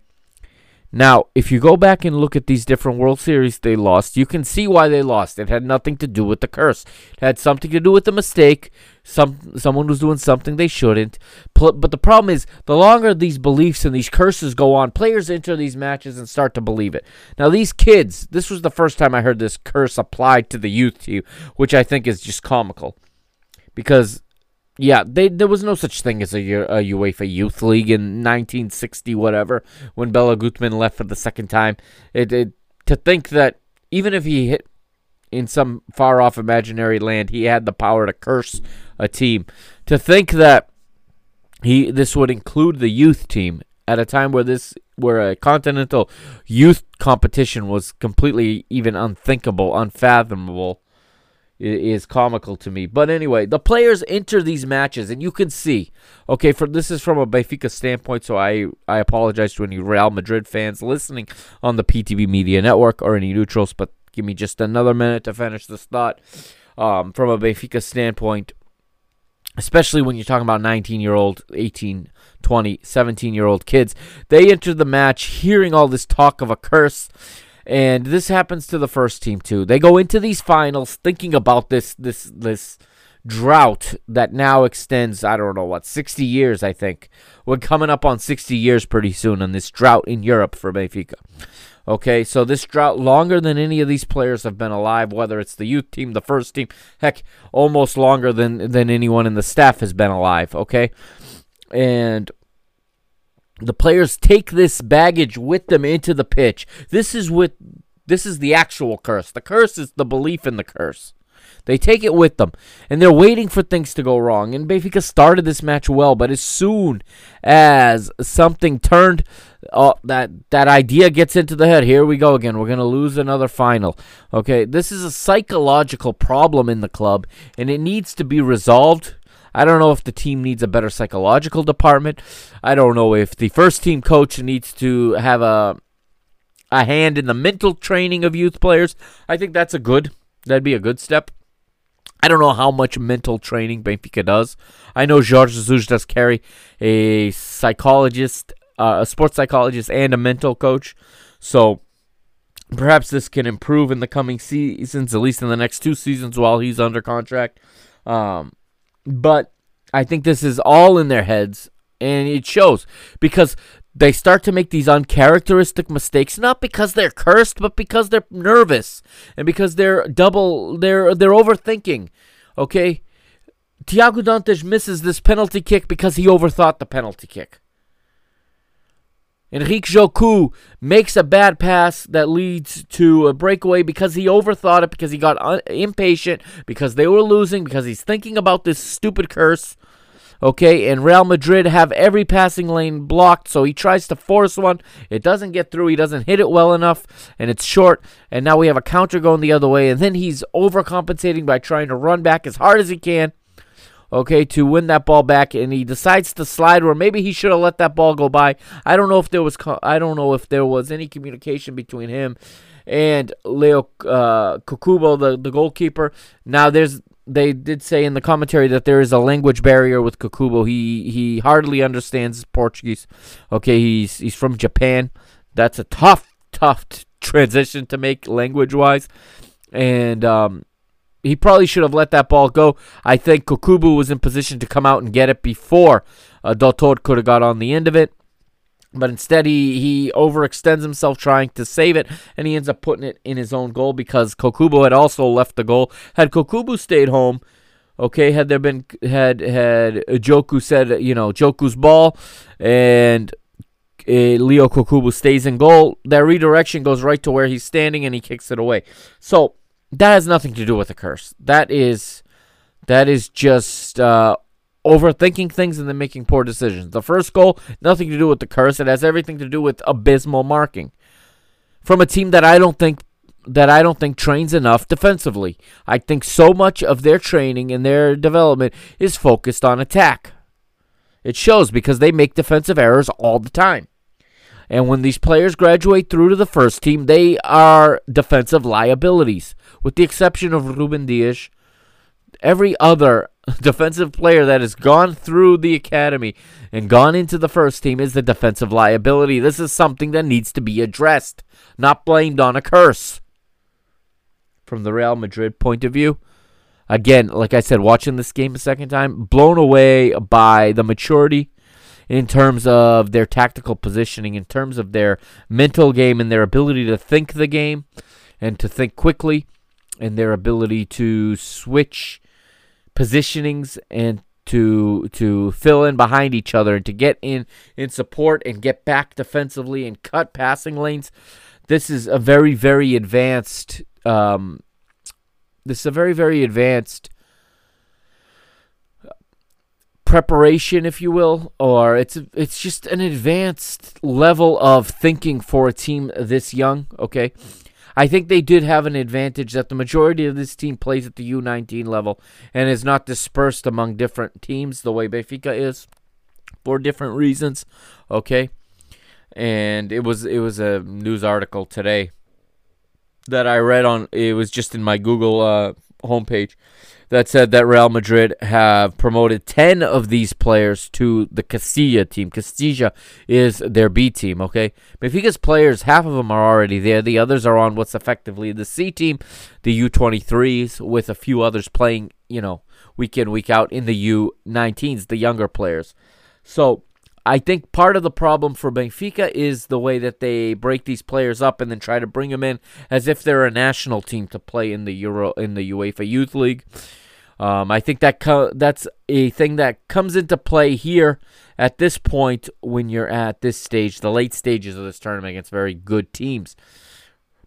Now, if you go back and look at these different World Series they lost, you can see why they lost. It had nothing to do with the curse. It had something to do with the mistake. Some someone was doing something they shouldn't. But the problem is, the longer these beliefs and these curses go on, players enter these matches and start to believe it. Now, these kids, this was the first time I heard this curse applied to the youth team, which I think is just comical, because yeah, they there was no such thing as a, a UEFA Youth League in 1960 whatever when Béla Guttmann left for the second time. It, it to think that even if he hit in some far off imaginary land, he had the power to curse a team. To think that he this would include the youth team at a time where this where a continental youth competition was completely even unthinkable, unfathomable is comical to me. But anyway, the players enter these matches, and you can see. Okay, for this is from a Benfica standpoint, so I I apologize to any Real Madrid fans listening on the PTB Media Network or any neutrals, but give me just another minute to finish this thought. Um, from a Benfica standpoint, especially when you're talking about 19 year old 18 20 17 year old kids they enter the match hearing all this talk of a curse. And this happens to the first team too. They go into these finals thinking about this this this drought that now extends i don't know what 60 years i think. We're coming up on 60 years pretty soon on this drought in europe for benfica Okay, so this drought longer than any of these players have been alive, whether it's the youth team, the first team, heck, almost longer than than anyone in the staff has been alive. Okay, and the players take this baggage with them into the pitch. This is with this is the actual curse. The curse is the belief in the curse. They take it with them, and they're waiting for things to go wrong. And Benfica started this match well, but as soon as something turned, uh, that that idea gets into the head. Here we go again. We're gonna lose another final. Okay, this is a psychological problem in the club, and it needs to be resolved. I don't know if the team needs a better psychological department. I don't know if the first team coach needs to have a a hand in the mental training of youth players. I think that's a good. That'd be a good step. I don't know how much mental training Benfica does. I know Jorge Jesus does carry a psychologist, uh, a sports psychologist, and a mental coach. So perhaps this can improve in the coming seasons, at least in the next two seasons while he's under contract. Um, but I think this is all in their heads, and it shows because they start to make these uncharacteristic mistakes, not because they're cursed, but because they're nervous and because they're double, they're they're overthinking. Okay, Tiago Dantas misses this penalty kick because he overthought the penalty kick. Henrique Jocu makes a bad pass that leads to a breakaway because he overthought it, because he got un- impatient, because they were losing, because he's thinking about this stupid curse. Okay, and Real Madrid have every passing lane blocked, so he tries to force one. It doesn't get through. He doesn't hit it well enough, and it's short. And now we have a counter going the other way, and then he's overcompensating by trying to run back as hard as he can okay, to win that ball back, and he decides to slide, or maybe he should have let that ball go by. I don't know if there was, I don't know if there was any communication between him and Leo uh, Kokubo, the the goalkeeper. Now, there's they did say in the commentary that there is a language barrier with Kokubo. He he hardly understands Portuguese. Okay, he's he's from Japan. That's a tough, tough t- transition to make language wise, and um, he probably should have let that ball go. I think Kokubo was in position to come out and get it before uh, could have got on the end of it. But instead, he, he overextends himself trying to save it, and he ends up putting it in his own goal because Kokubo had also left the goal. Had Kokubo stayed home, okay, had there been had had Jocu said you know Jocu's ball, and uh, Leo Kokubo stays in goal, that redirection goes right to where he's standing, and he kicks it away. So that has nothing to do with the curse. That is that is just uh, overthinking things and then making poor decisions. The first goal, nothing to do with the curse. It has everything to do with abysmal marking from a team that I don't think that I don't think trains enough defensively. I think so much of their training and their development is focused on attack. It shows because they make defensive errors all the time. And when these players graduate through to the first team, they are defensive liabilities, with the exception of Ruben Dias Every other defensive player that has gone through the academy and gone into the first team is the defensive liability. This is something that needs to be addressed, not blamed on a curse. From the Real Madrid point of view, again, like I said, watching this game a second time, blown away by the maturity in terms of their tactical positioning, in terms of their mental game and their ability to think the game and to think quickly, and their ability to switch positionings and to to fill in behind each other and to get in in support and get back defensively and cut passing lanes. This is a very very advanced. Um, this is a very very advanced preparation, if you will, or it's it's just an advanced level of thinking for a team this young. Okay, I think they did have an advantage that the majority of this team plays at the U19 level and is not dispersed among different teams the way Benfica is for different reasons. Okay, and it was it was a news article today that I read on. It was just in my Google uh, homepage that said that Real Madrid have promoted 10 of these players to the Castilla team. Castilla is their B team, okay? Benfica's players, half of them are already there. The others are on what's effectively the C team, the U23s, with a few others playing, you know, week in, week out in the U19s, the younger players. So I think part of the problem for Benfica is the way that they break these players up and then try to bring them in as if they're a national team to play in the Euro in the UEFA Youth League. Um, I think that co- that's a thing that comes into play here at this point when you're at this stage, the late stages of this tournament against very good teams.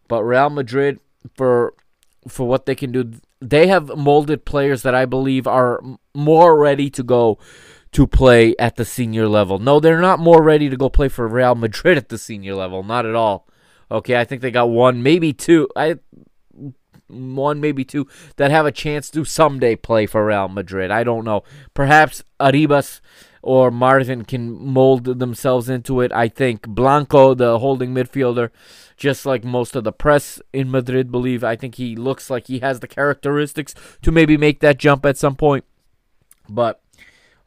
But Real Madrid, for for what they can do, they have molded players that I believe are more ready to go to play at the senior level. No, they're not more ready to go play for Real Madrid at the senior level. Not at all. Okay, I think they got one, maybe two. I one, maybe two that have a chance to someday play for Real Madrid. I don't know. Perhaps Arribas or Martin can mold themselves into it. I think Blanco, the holding midfielder, just like most of the press in Madrid believe, I think he looks like he has the characteristics to maybe make that jump at some point. But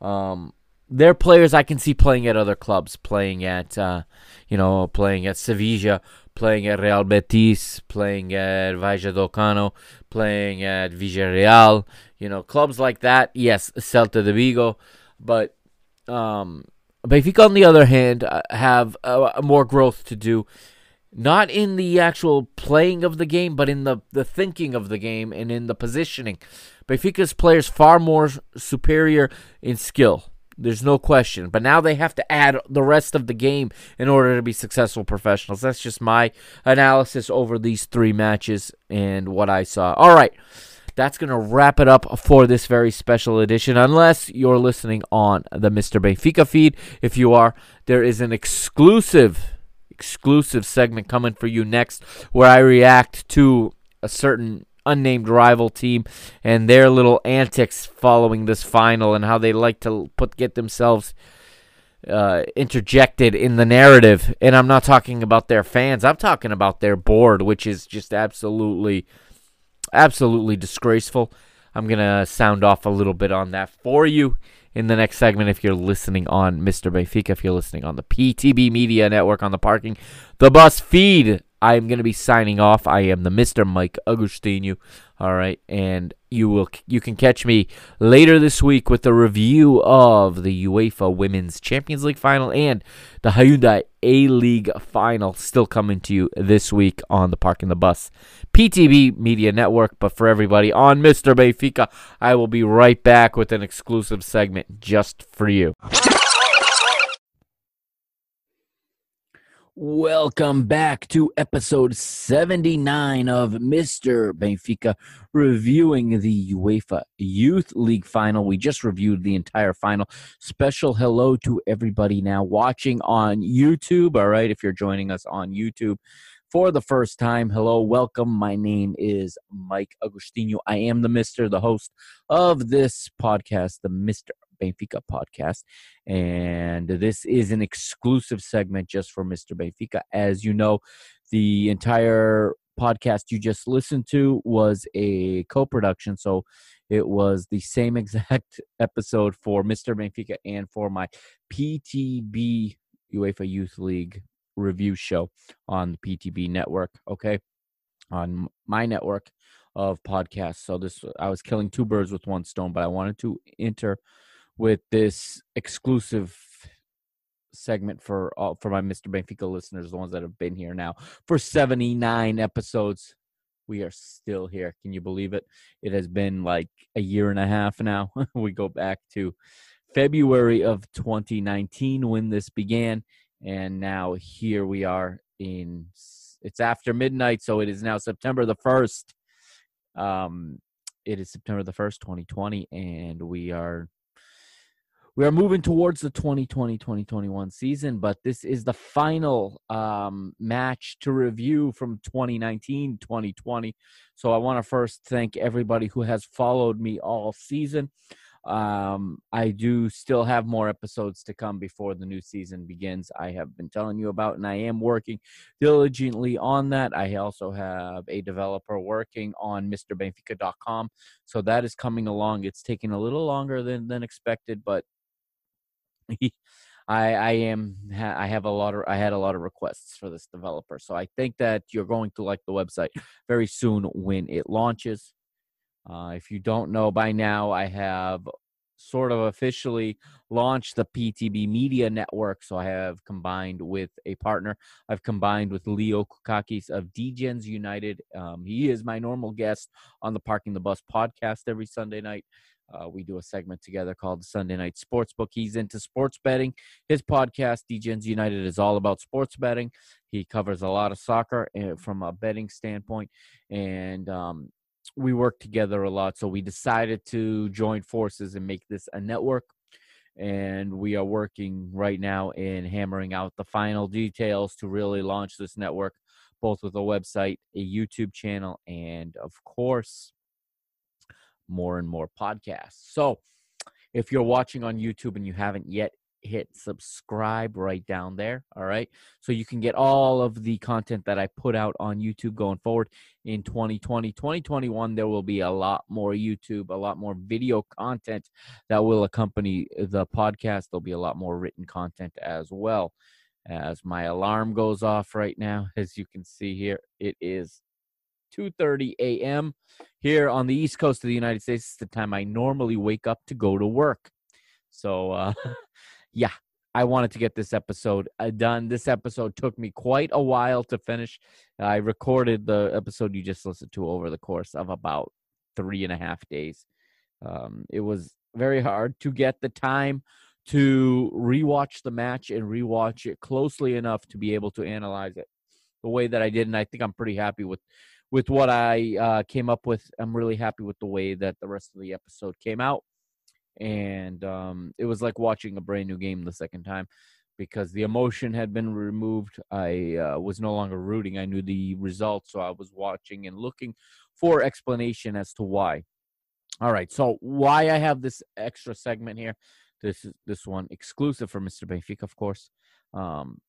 um, they're players I can see playing at other clubs, playing at, uh, you know, playing at Sevilla, playing at Real Betis, playing at Vallecano, playing at Villarreal, you know, clubs like that. Yes, Celta de Vigo, but um, Benfica, on the other hand, uh, have uh, more growth to do. Not in the actual playing of the game, but in the, the thinking of the game and in the positioning. Benfica's players far more superior in skill. There's no question. But now they have to add the rest of the game in order to be successful professionals. That's just my analysis over these three matches and what I saw. All right. That's going to wrap it up for this very special edition. Unless you're listening on the Mr. Benfica feed. If you are, there is an exclusive exclusive segment coming for you next where I react to a certain unnamed rival team and their little antics following this final and how they like to put get themselves uh, interjected in the narrative. And I'm not talking about their fans. I'm talking about their board, which is just absolutely, absolutely disgraceful. I'm gonna sound off a little bit on that for you in the next segment if you're listening on Mr. Benfica, if you're listening on the PTB Media Network on the parking, the bus feed I'm going to be signing off. I am the Mr. Mike Agostinho. All right, and you will you can catch me later this week with a review of the UEFA Women's Champions League final and the Hyundai A League final still coming to you this week on the Park in the Bus PTB Media Network. But for everybody on Mr. Benfica, I will be right back with an exclusive segment just for you. Welcome back to episode 79 of Mr. Benfica reviewing the UEFA Youth League final. We just reviewed the entire final. Special hello to everybody now watching on YouTube. All right, if you're joining us on YouTube for the first time, hello, welcome. My name is Mike Agostinho. I am the Mr., the host of this podcast, the Mr. Benfica podcast. And this is an exclusive segment just for Mr. Benfica. As you know, the entire podcast you just listened to was a co production. So it was the same exact episode for Mr. Benfica and for my PTB UEFA Youth League review show on the PTB network. Okay, on my network of podcasts. So this I was killing two birds with one stone, but I wanted to enter with this exclusive segment for all for my Mr. Benfica listeners, the ones that have been here now for 79 episodes. We are still here. Can you believe it? It has been like a year and a half now. we go back to February of 2019 when this began, and now here we are in it's after midnight, so it is now September the 1st. Um, it is September the 1st, 2020, and we are we are moving towards the 2020-2021 season but this is the final um, match to review from 2019-2020 so i want to first thank everybody who has followed me all season um, i do still have more episodes to come before the new season begins i have been telling you about and i am working diligently on that i also have a developer working on mrbenfica.com so that is coming along it's taking a little longer than than expected but I I am I have a lot of I had a lot of requests for this developer, so I think that you're going to like the website very soon when it launches. Uh, if you don't know by now, I have sort of officially launched the PTB Media Network. So I have combined with a partner. I've combined with Leo Kukakis of Degens United. Um, he is my normal guest on the Parking the Bus podcast every Sunday night. Uh, we do a segment together called Sunday Night Sportsbook. He's into sports betting. His podcast, Degens United, is all about sports betting. He covers a lot of soccer uh, from a betting standpoint, and um, we work together a lot. So we decided to join forces and make this a network. And we are working right now in hammering out the final details to really launch this network, both with a website, a YouTube channel, and of course, more and more podcasts. So if you're watching on YouTube and you haven't yet hit subscribe right down there. All right. So you can get all of the content that I put out on YouTube going forward in 2020. 2021, there will be a lot more YouTube, a lot more video content that will accompany the podcast. There'll be a lot more written content as well. As my alarm goes off right now, as you can see here, it is 2:30 a.m. here on the East Coast of the United States. It's the time I normally wake up to go to work. So, uh, yeah, I wanted to get this episode uh, done. This episode took me quite a while to finish. I recorded the episode you just listened to over the course of about three and a half days. Um, it was very hard to get the time to rewatch the match and rewatch it closely enough to be able to analyze it the way that I did, and I think I'm pretty happy with with what I uh, came up with. I'm really happy with the way that the rest of the episode came out, and um, it was like watching a brand new game the second time because the emotion had been removed. I uh, was no longer rooting. I knew the result, so I was watching and looking for explanation as to why. All right, so why I have this extra segment here, this is this one exclusive for Mr. Benfica, of course. Um,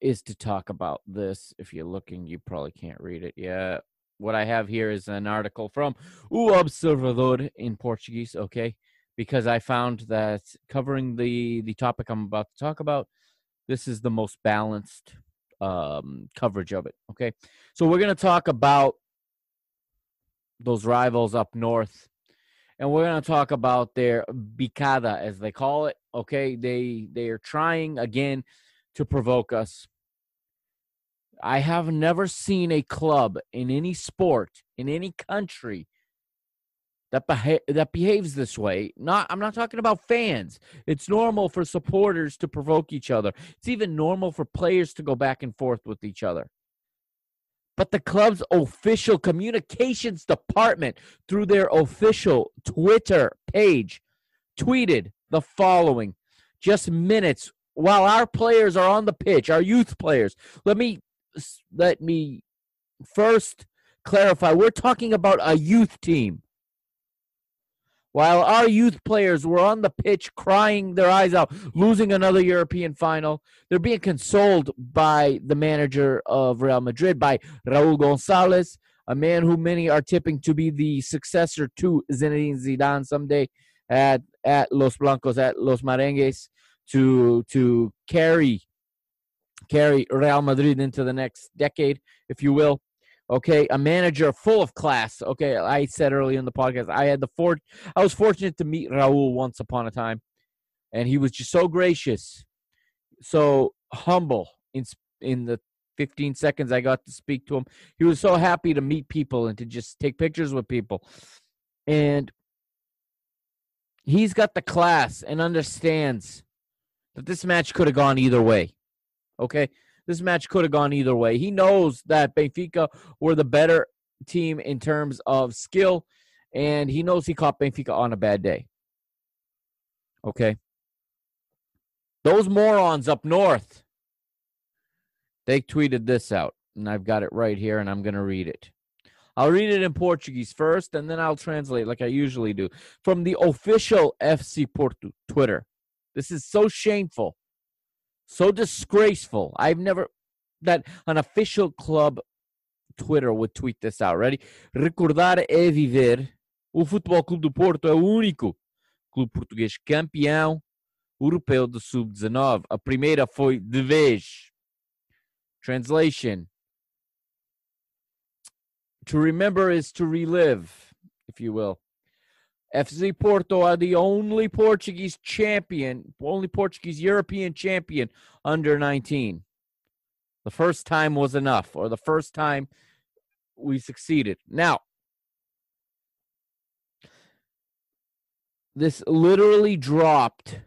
is to talk about this. If you're looking, you probably can't read it yet. What I have here is an article from O Observador in Portuguese, okay? Because I found that covering the the topic I'm about to talk about, this is the most balanced um, coverage of it, okay? So we're going to talk about those rivals up north and we're going to talk about their bicada as they call it okay they they are trying again to provoke us I have never seen a club in any sport in any country that beha- that behaves this way. Not I'm not talking about fans. It's normal for supporters to provoke each other. It's even normal for players to go back and forth with each other. But the club's official communications department through their official Twitter page tweeted the following just minutes while our players are on the pitch, our youth players. Let me let me first clarify we're talking about a youth team. While our youth players were on the pitch crying their eyes out, losing another European final, they're being consoled by the manager of Real Madrid, by Raul Gonzalez, a man who many are tipping to be the successor to Zinedine Zidane someday at at Los Blancos at Los Merengues to to carry carry Real Madrid into the next decade, if you will. Okay, a manager full of class. Okay, I said earlier in the podcast, I had the fort. I was fortunate to meet Raul once upon a time, and he was just so gracious, so humble in in the 15 seconds I got to speak to him. He was so happy to meet people and to just take pictures with people. And he's got the class and understands that this match could have gone either way. Okay? This match could have gone either way. He knows that Benfica were the better team in terms of skill, and he knows he caught Benfica on a bad day. Okay? Those morons up north they tweeted this out, and I've got it right here, and I'm going to read it. I'll read it in Portuguese first, and then I'll translate like I usually do from the official FC Porto Twitter. This is so shameful, so disgraceful. I've never that an official club Twitter would tweet this out. Ready? Recordar é viver. O Futebol Clube do Porto é o único clube português campeão europeu do sub-19. A primeira foi de vez. Translation To remember is to relive, if you will. FC Porto are the only Portuguese champion, only Portuguese European champion under 19. The first time was enough, or the first time we succeeded. Now, this literally dropped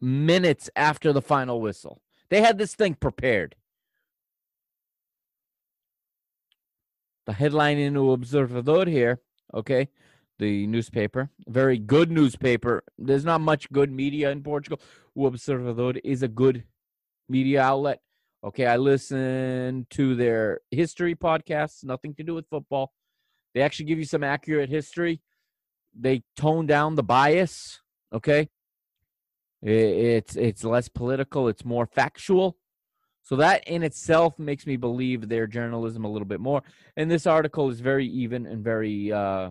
minutes after the final whistle. They had this thing prepared. the headline in O Observador here, okay, the newspaper, very good newspaper. There's not much good media in Portugal. O Observador is a good media outlet. Okay, I listen to their history podcasts, nothing to do with football. They actually give you some accurate history. They tone down the bias, okay? It's it's less political, it's more factual. So that in itself makes me believe their journalism a little bit more. And this article is very even and very, uh,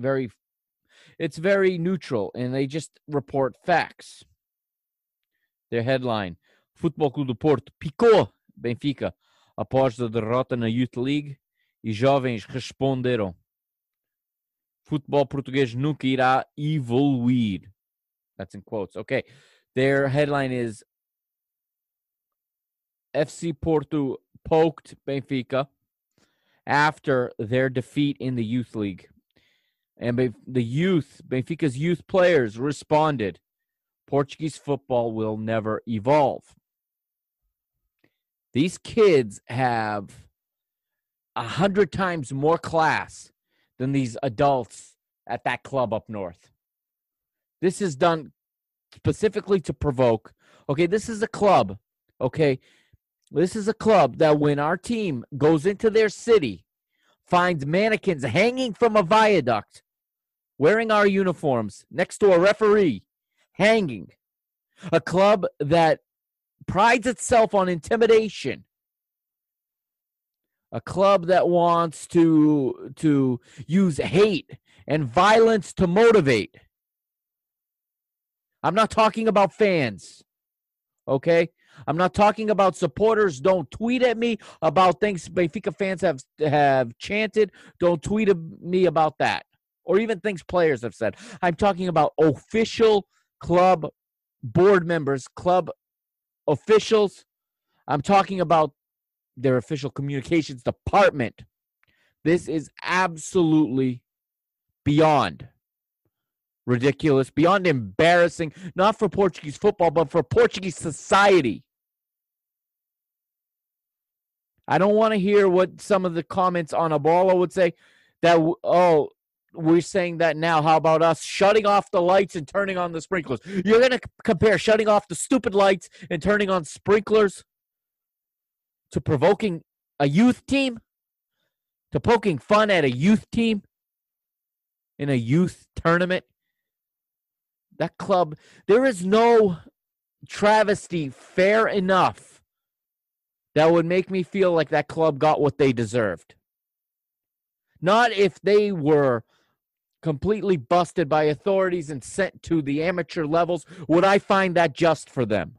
very, it's very neutral, and they just report facts. Their headline: Futebol Clube do Porto picou Benfica após a derrota na Youth League e jovens responderam. Futebol português nunca irá evoluir. That's in quotes. Okay. Their headline is FC Porto poked Benfica after their defeat in the youth league. And the youth, Benfica's youth players responded Portuguese football will never evolve. These kids have a hundred times more class than these adults at that club up north. This is done specifically to provoke. Okay, this is a club. Okay, this is a club that when our team goes into their city, finds mannequins hanging from a viaduct, wearing our uniforms next to a referee, hanging. A club that prides itself on intimidation. A club that wants to to use hate and violence to motivate. I'm not talking about fans. Okay? I'm not talking about supporters. Don't tweet at me about things Benfica fans have have chanted. Don't tweet at me about that, or even things players have said. I'm talking about official club board members, club officials. I'm talking about their official communications department. This is absolutely beyond ridiculous, beyond embarrassing, not for Portuguese football, but for Portuguese society. I don't want to hear what some of the comments on A Bola would say that, oh, we're saying that now. How about us shutting off the lights and turning on the sprinklers? You're going to compare shutting off the stupid lights and turning on sprinklers to provoking a youth team? To poking fun at a youth team in a youth tournament? That club, there is no travesty fair enough that would make me feel like that club got what they deserved. Not if they were completely busted by authorities and sent to the amateur levels would I find that just for them.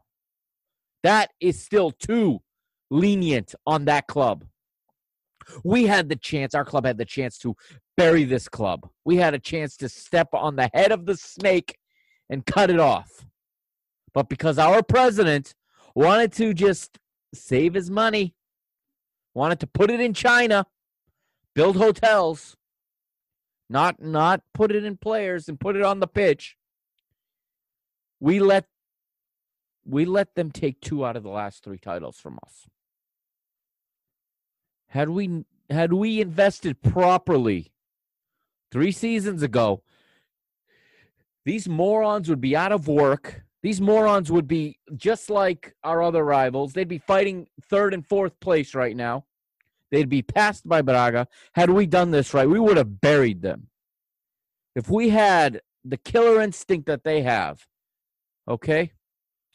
That is still too lenient on that club. We had the chance, our club had the chance to bury this club. We had a chance to step on the head of the snake and cut it off. But because our president wanted to just save his money, wanted to put it in China, build hotels, not not put it in players and put it on the pitch. We let we let them take two out of the last three titles from us. Had we had we invested properly three seasons ago, these morons would be out of work. These morons would be just like our other rivals. They'd be fighting third and fourth place right now. They'd be passed by Braga. Had we done this right, we would have buried them. If we had the killer instinct that they have, okay?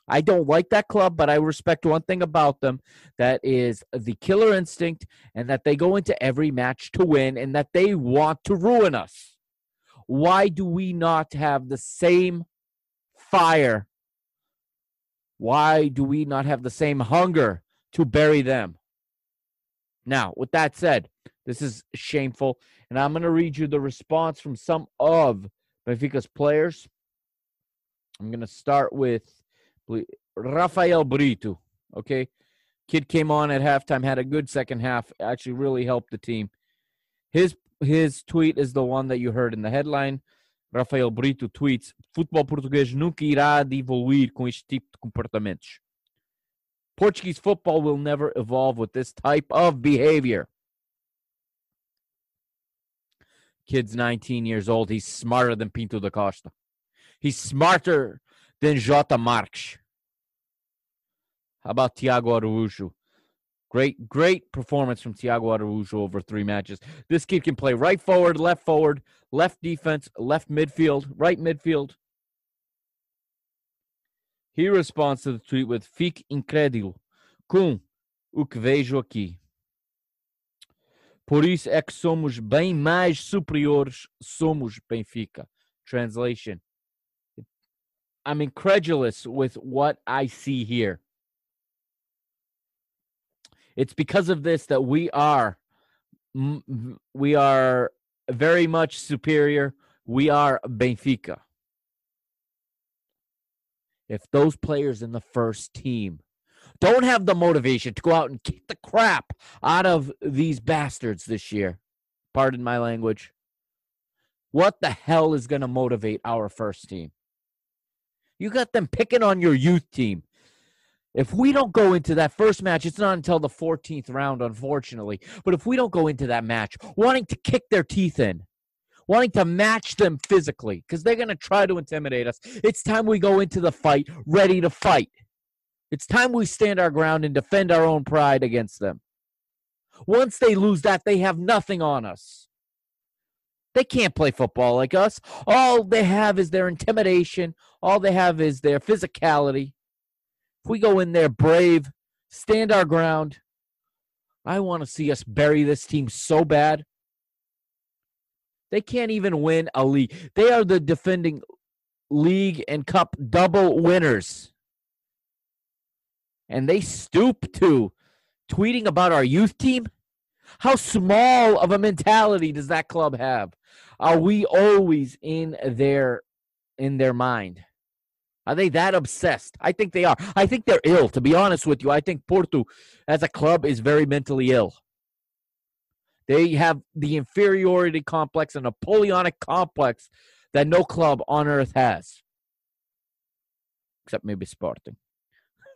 I don't like that club, but I respect one thing about them that is the killer instinct and that they go into every match to win and that they want to ruin us. Why do we not have the same fire? Why do we not have the same hunger to bury them? Now, with that said, this is shameful. And I'm going to read you the response from some of Benfica's players. I'm going to start with Rafael Brito. Okay. Kid came on at halftime, had a good second half, actually really helped the team. His his tweet is the one that you heard in the headline. Rafael Brito tweets: Futebol português nunca irá evoluir com este tipo de comportamentos. Portuguese football will never evolve with this type of behavior. Kid's 19 years old. He's smarter than Pinto da Costa. He's smarter than Jota Marques. How about Tiago Araújo? Great, great performance from Tiago Araújo over three matches. This kid can play right forward, left forward, left defense, left midfield, right midfield. He responds to the tweet with Fique incrédulo com o que vejo aqui. Por isso é que somos bem mais superiores, somos Benfica. Translation. I'm incredulous with what I see here. It's because of this that we are we are very much superior. We are Benfica. If those players in the first team don't have the motivation to go out and kick the crap out of these bastards this year. Pardon my language. What the hell is going to motivate our first team? You got them picking on your youth team. If we don't go into that first match, it's not until the 14th round, unfortunately. But if we don't go into that match wanting to kick their teeth in, wanting to match them physically, because they're going to try to intimidate us, it's time we go into the fight ready to fight. It's time we stand our ground and defend our own pride against them. Once they lose that, they have nothing on us. They can't play football like us. All they have is their intimidation. All they have is their physicality. If we go in there brave, stand our ground, I want to see us bury this team so bad. They can't even win a league. They are the defending league and cup double winners and they stoop to tweeting about our youth team? How small of a mentality does that club have? Are we always in their in their mind? Are they that obsessed? I think they are. I think they're ill, to be honest with you. I think Porto, as a club, is very mentally ill. They have the inferiority complex and Napoleonic complex that no club on earth has, except maybe Sporting.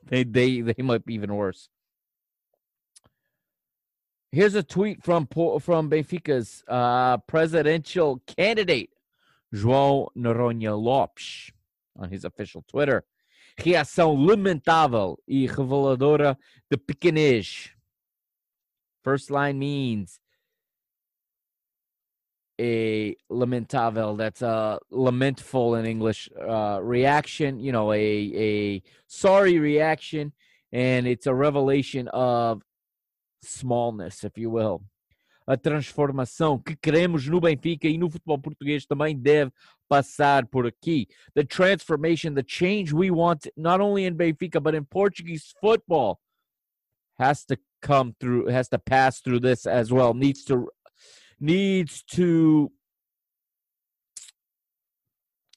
They they they might be even worse. Here's a tweet from from Benfica's uh, presidential candidate, João Noronha Lopes, on his official Twitter. Reação lamentável e reveladora de pequenez. First line means a lamentável that's a lamentful in english uh, reaction you know a a sorry reaction and it's a revelation of smallness if you will a transformação que queremos no Benfica e no futebol português também deve passar por aqui. The transformation, the change we want not only in Benfica but in Portuguese football has to come through has to pass through this as well. Needs to needs to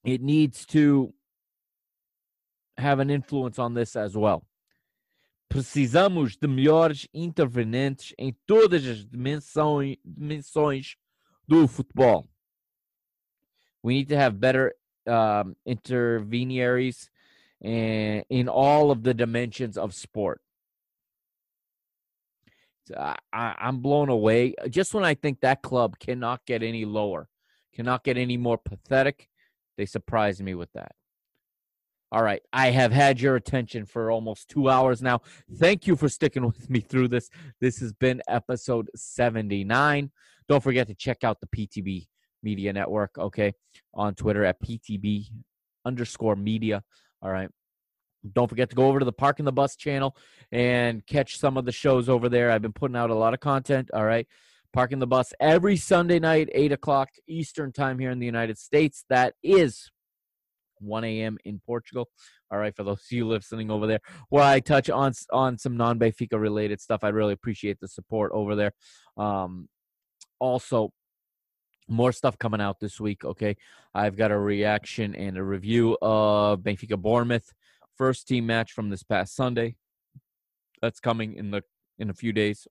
it needs to have an influence on this as well. Precisamos de melhores intervenientes em todas as dimensões, dimensões do futebol. We need to have better um, intermediaries in, in all of the dimensions of sport. I, I'm blown away. Just when I think that club cannot get any lower, cannot get any more pathetic, they surprise me with that. All right. I have had your attention for almost two hours now. Thank you for sticking with me through this. This has been episode 79. Don't forget to check out the PTB Media Network, okay, on Twitter at PTB underscore media. All right. Don't forget to go over to the Parking the Bus channel and catch some of the shows over there. I've been putting out a lot of content. All right. Parking the Bus every Sunday night, 8 o'clock Eastern Time here in the United States. That is 1 a.m. in Portugal. All right, for those of you listening over there, where I touch on on some non Benfica related stuff. I really appreciate the support over there. Um, also, more stuff coming out this week. Okay, I've got a reaction and a review of Benfica Bournemouth first team match from this past Sunday. That's coming in the in a few days,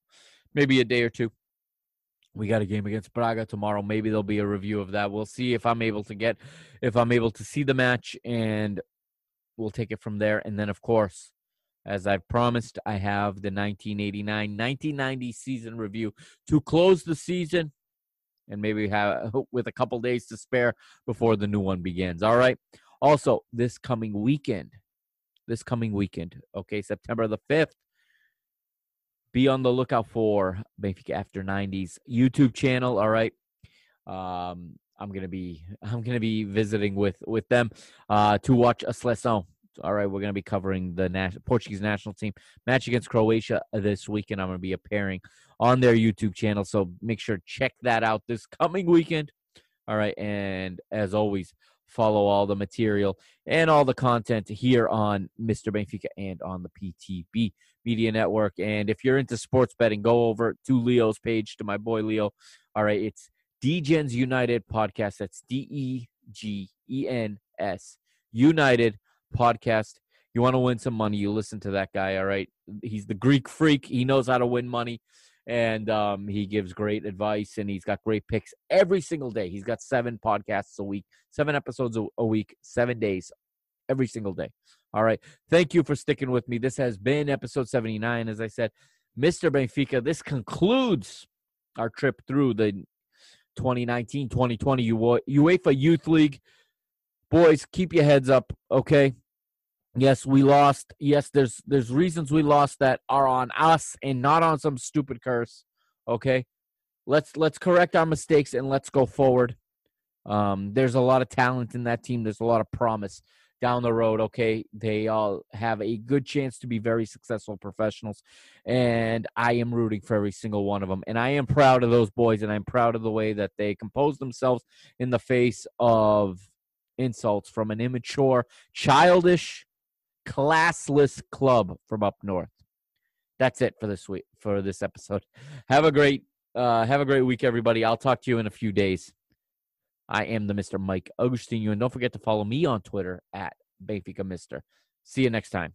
maybe a day or two. We got a game against Braga tomorrow. Maybe there'll be a review of that. We'll see if I'm able to get, if I'm able to see the match, and we'll take it from there. And then, of course, as I've promised, I have the 1989 1990 season review to close the season and maybe have with a couple days to spare before the new one begins. All right. Also, this coming weekend, this coming weekend, okay, September the 5th, be on the lookout for Benfica After 90s YouTube channel. All right. Um, I'm gonna be I'm gonna be visiting with with them uh, to watch a seleção. All right, we're gonna be covering the nas- Portuguese national team match against Croatia this weekend. I'm gonna be appearing on their YouTube channel, so make sure check that out this coming weekend. All right, and as always, follow all the material and all the content here on Mr. Benfica and on the PTB Media Network. And if you're into sports betting, go over to Leo's page, to my boy Leo. All right, it's Degens United Podcast. That's D E G E N S United Podcast. You want to win some money, you listen to that guy, all right? He's the Greek freak. He knows how to win money and um, he gives great advice and he's got great picks every single day. He's got seven podcasts a week, seven episodes a, week, seven days, every single day. All right. Thank you for sticking with me. This has been episode 79. As I said, Mr. Benfica, this concludes our trip through the 2019 2020 UEFA Youth League. Boys, keep your heads up, okay? Yes, we lost. Yes, there's there's reasons we lost that are on us and not on some stupid curse. Okay? Let's let's correct our mistakes and let's go forward. Um, there's a lot of talent in that team. There's a lot of promise down the road. Okay, they all have a good chance to be very successful professionals, and I am rooting for every single one of them. And I am proud of those boys, and I'm proud of the way that they compose themselves in the face of insults from an immature, childish, classless club from up north. That's it for this week for this episode. Have a great uh, have a great week, everybody. I'll talk to you in a few days. I am the Mr. Mike Agostinho, and don't forget to follow me on Twitter at Benfica Mister. See you next time.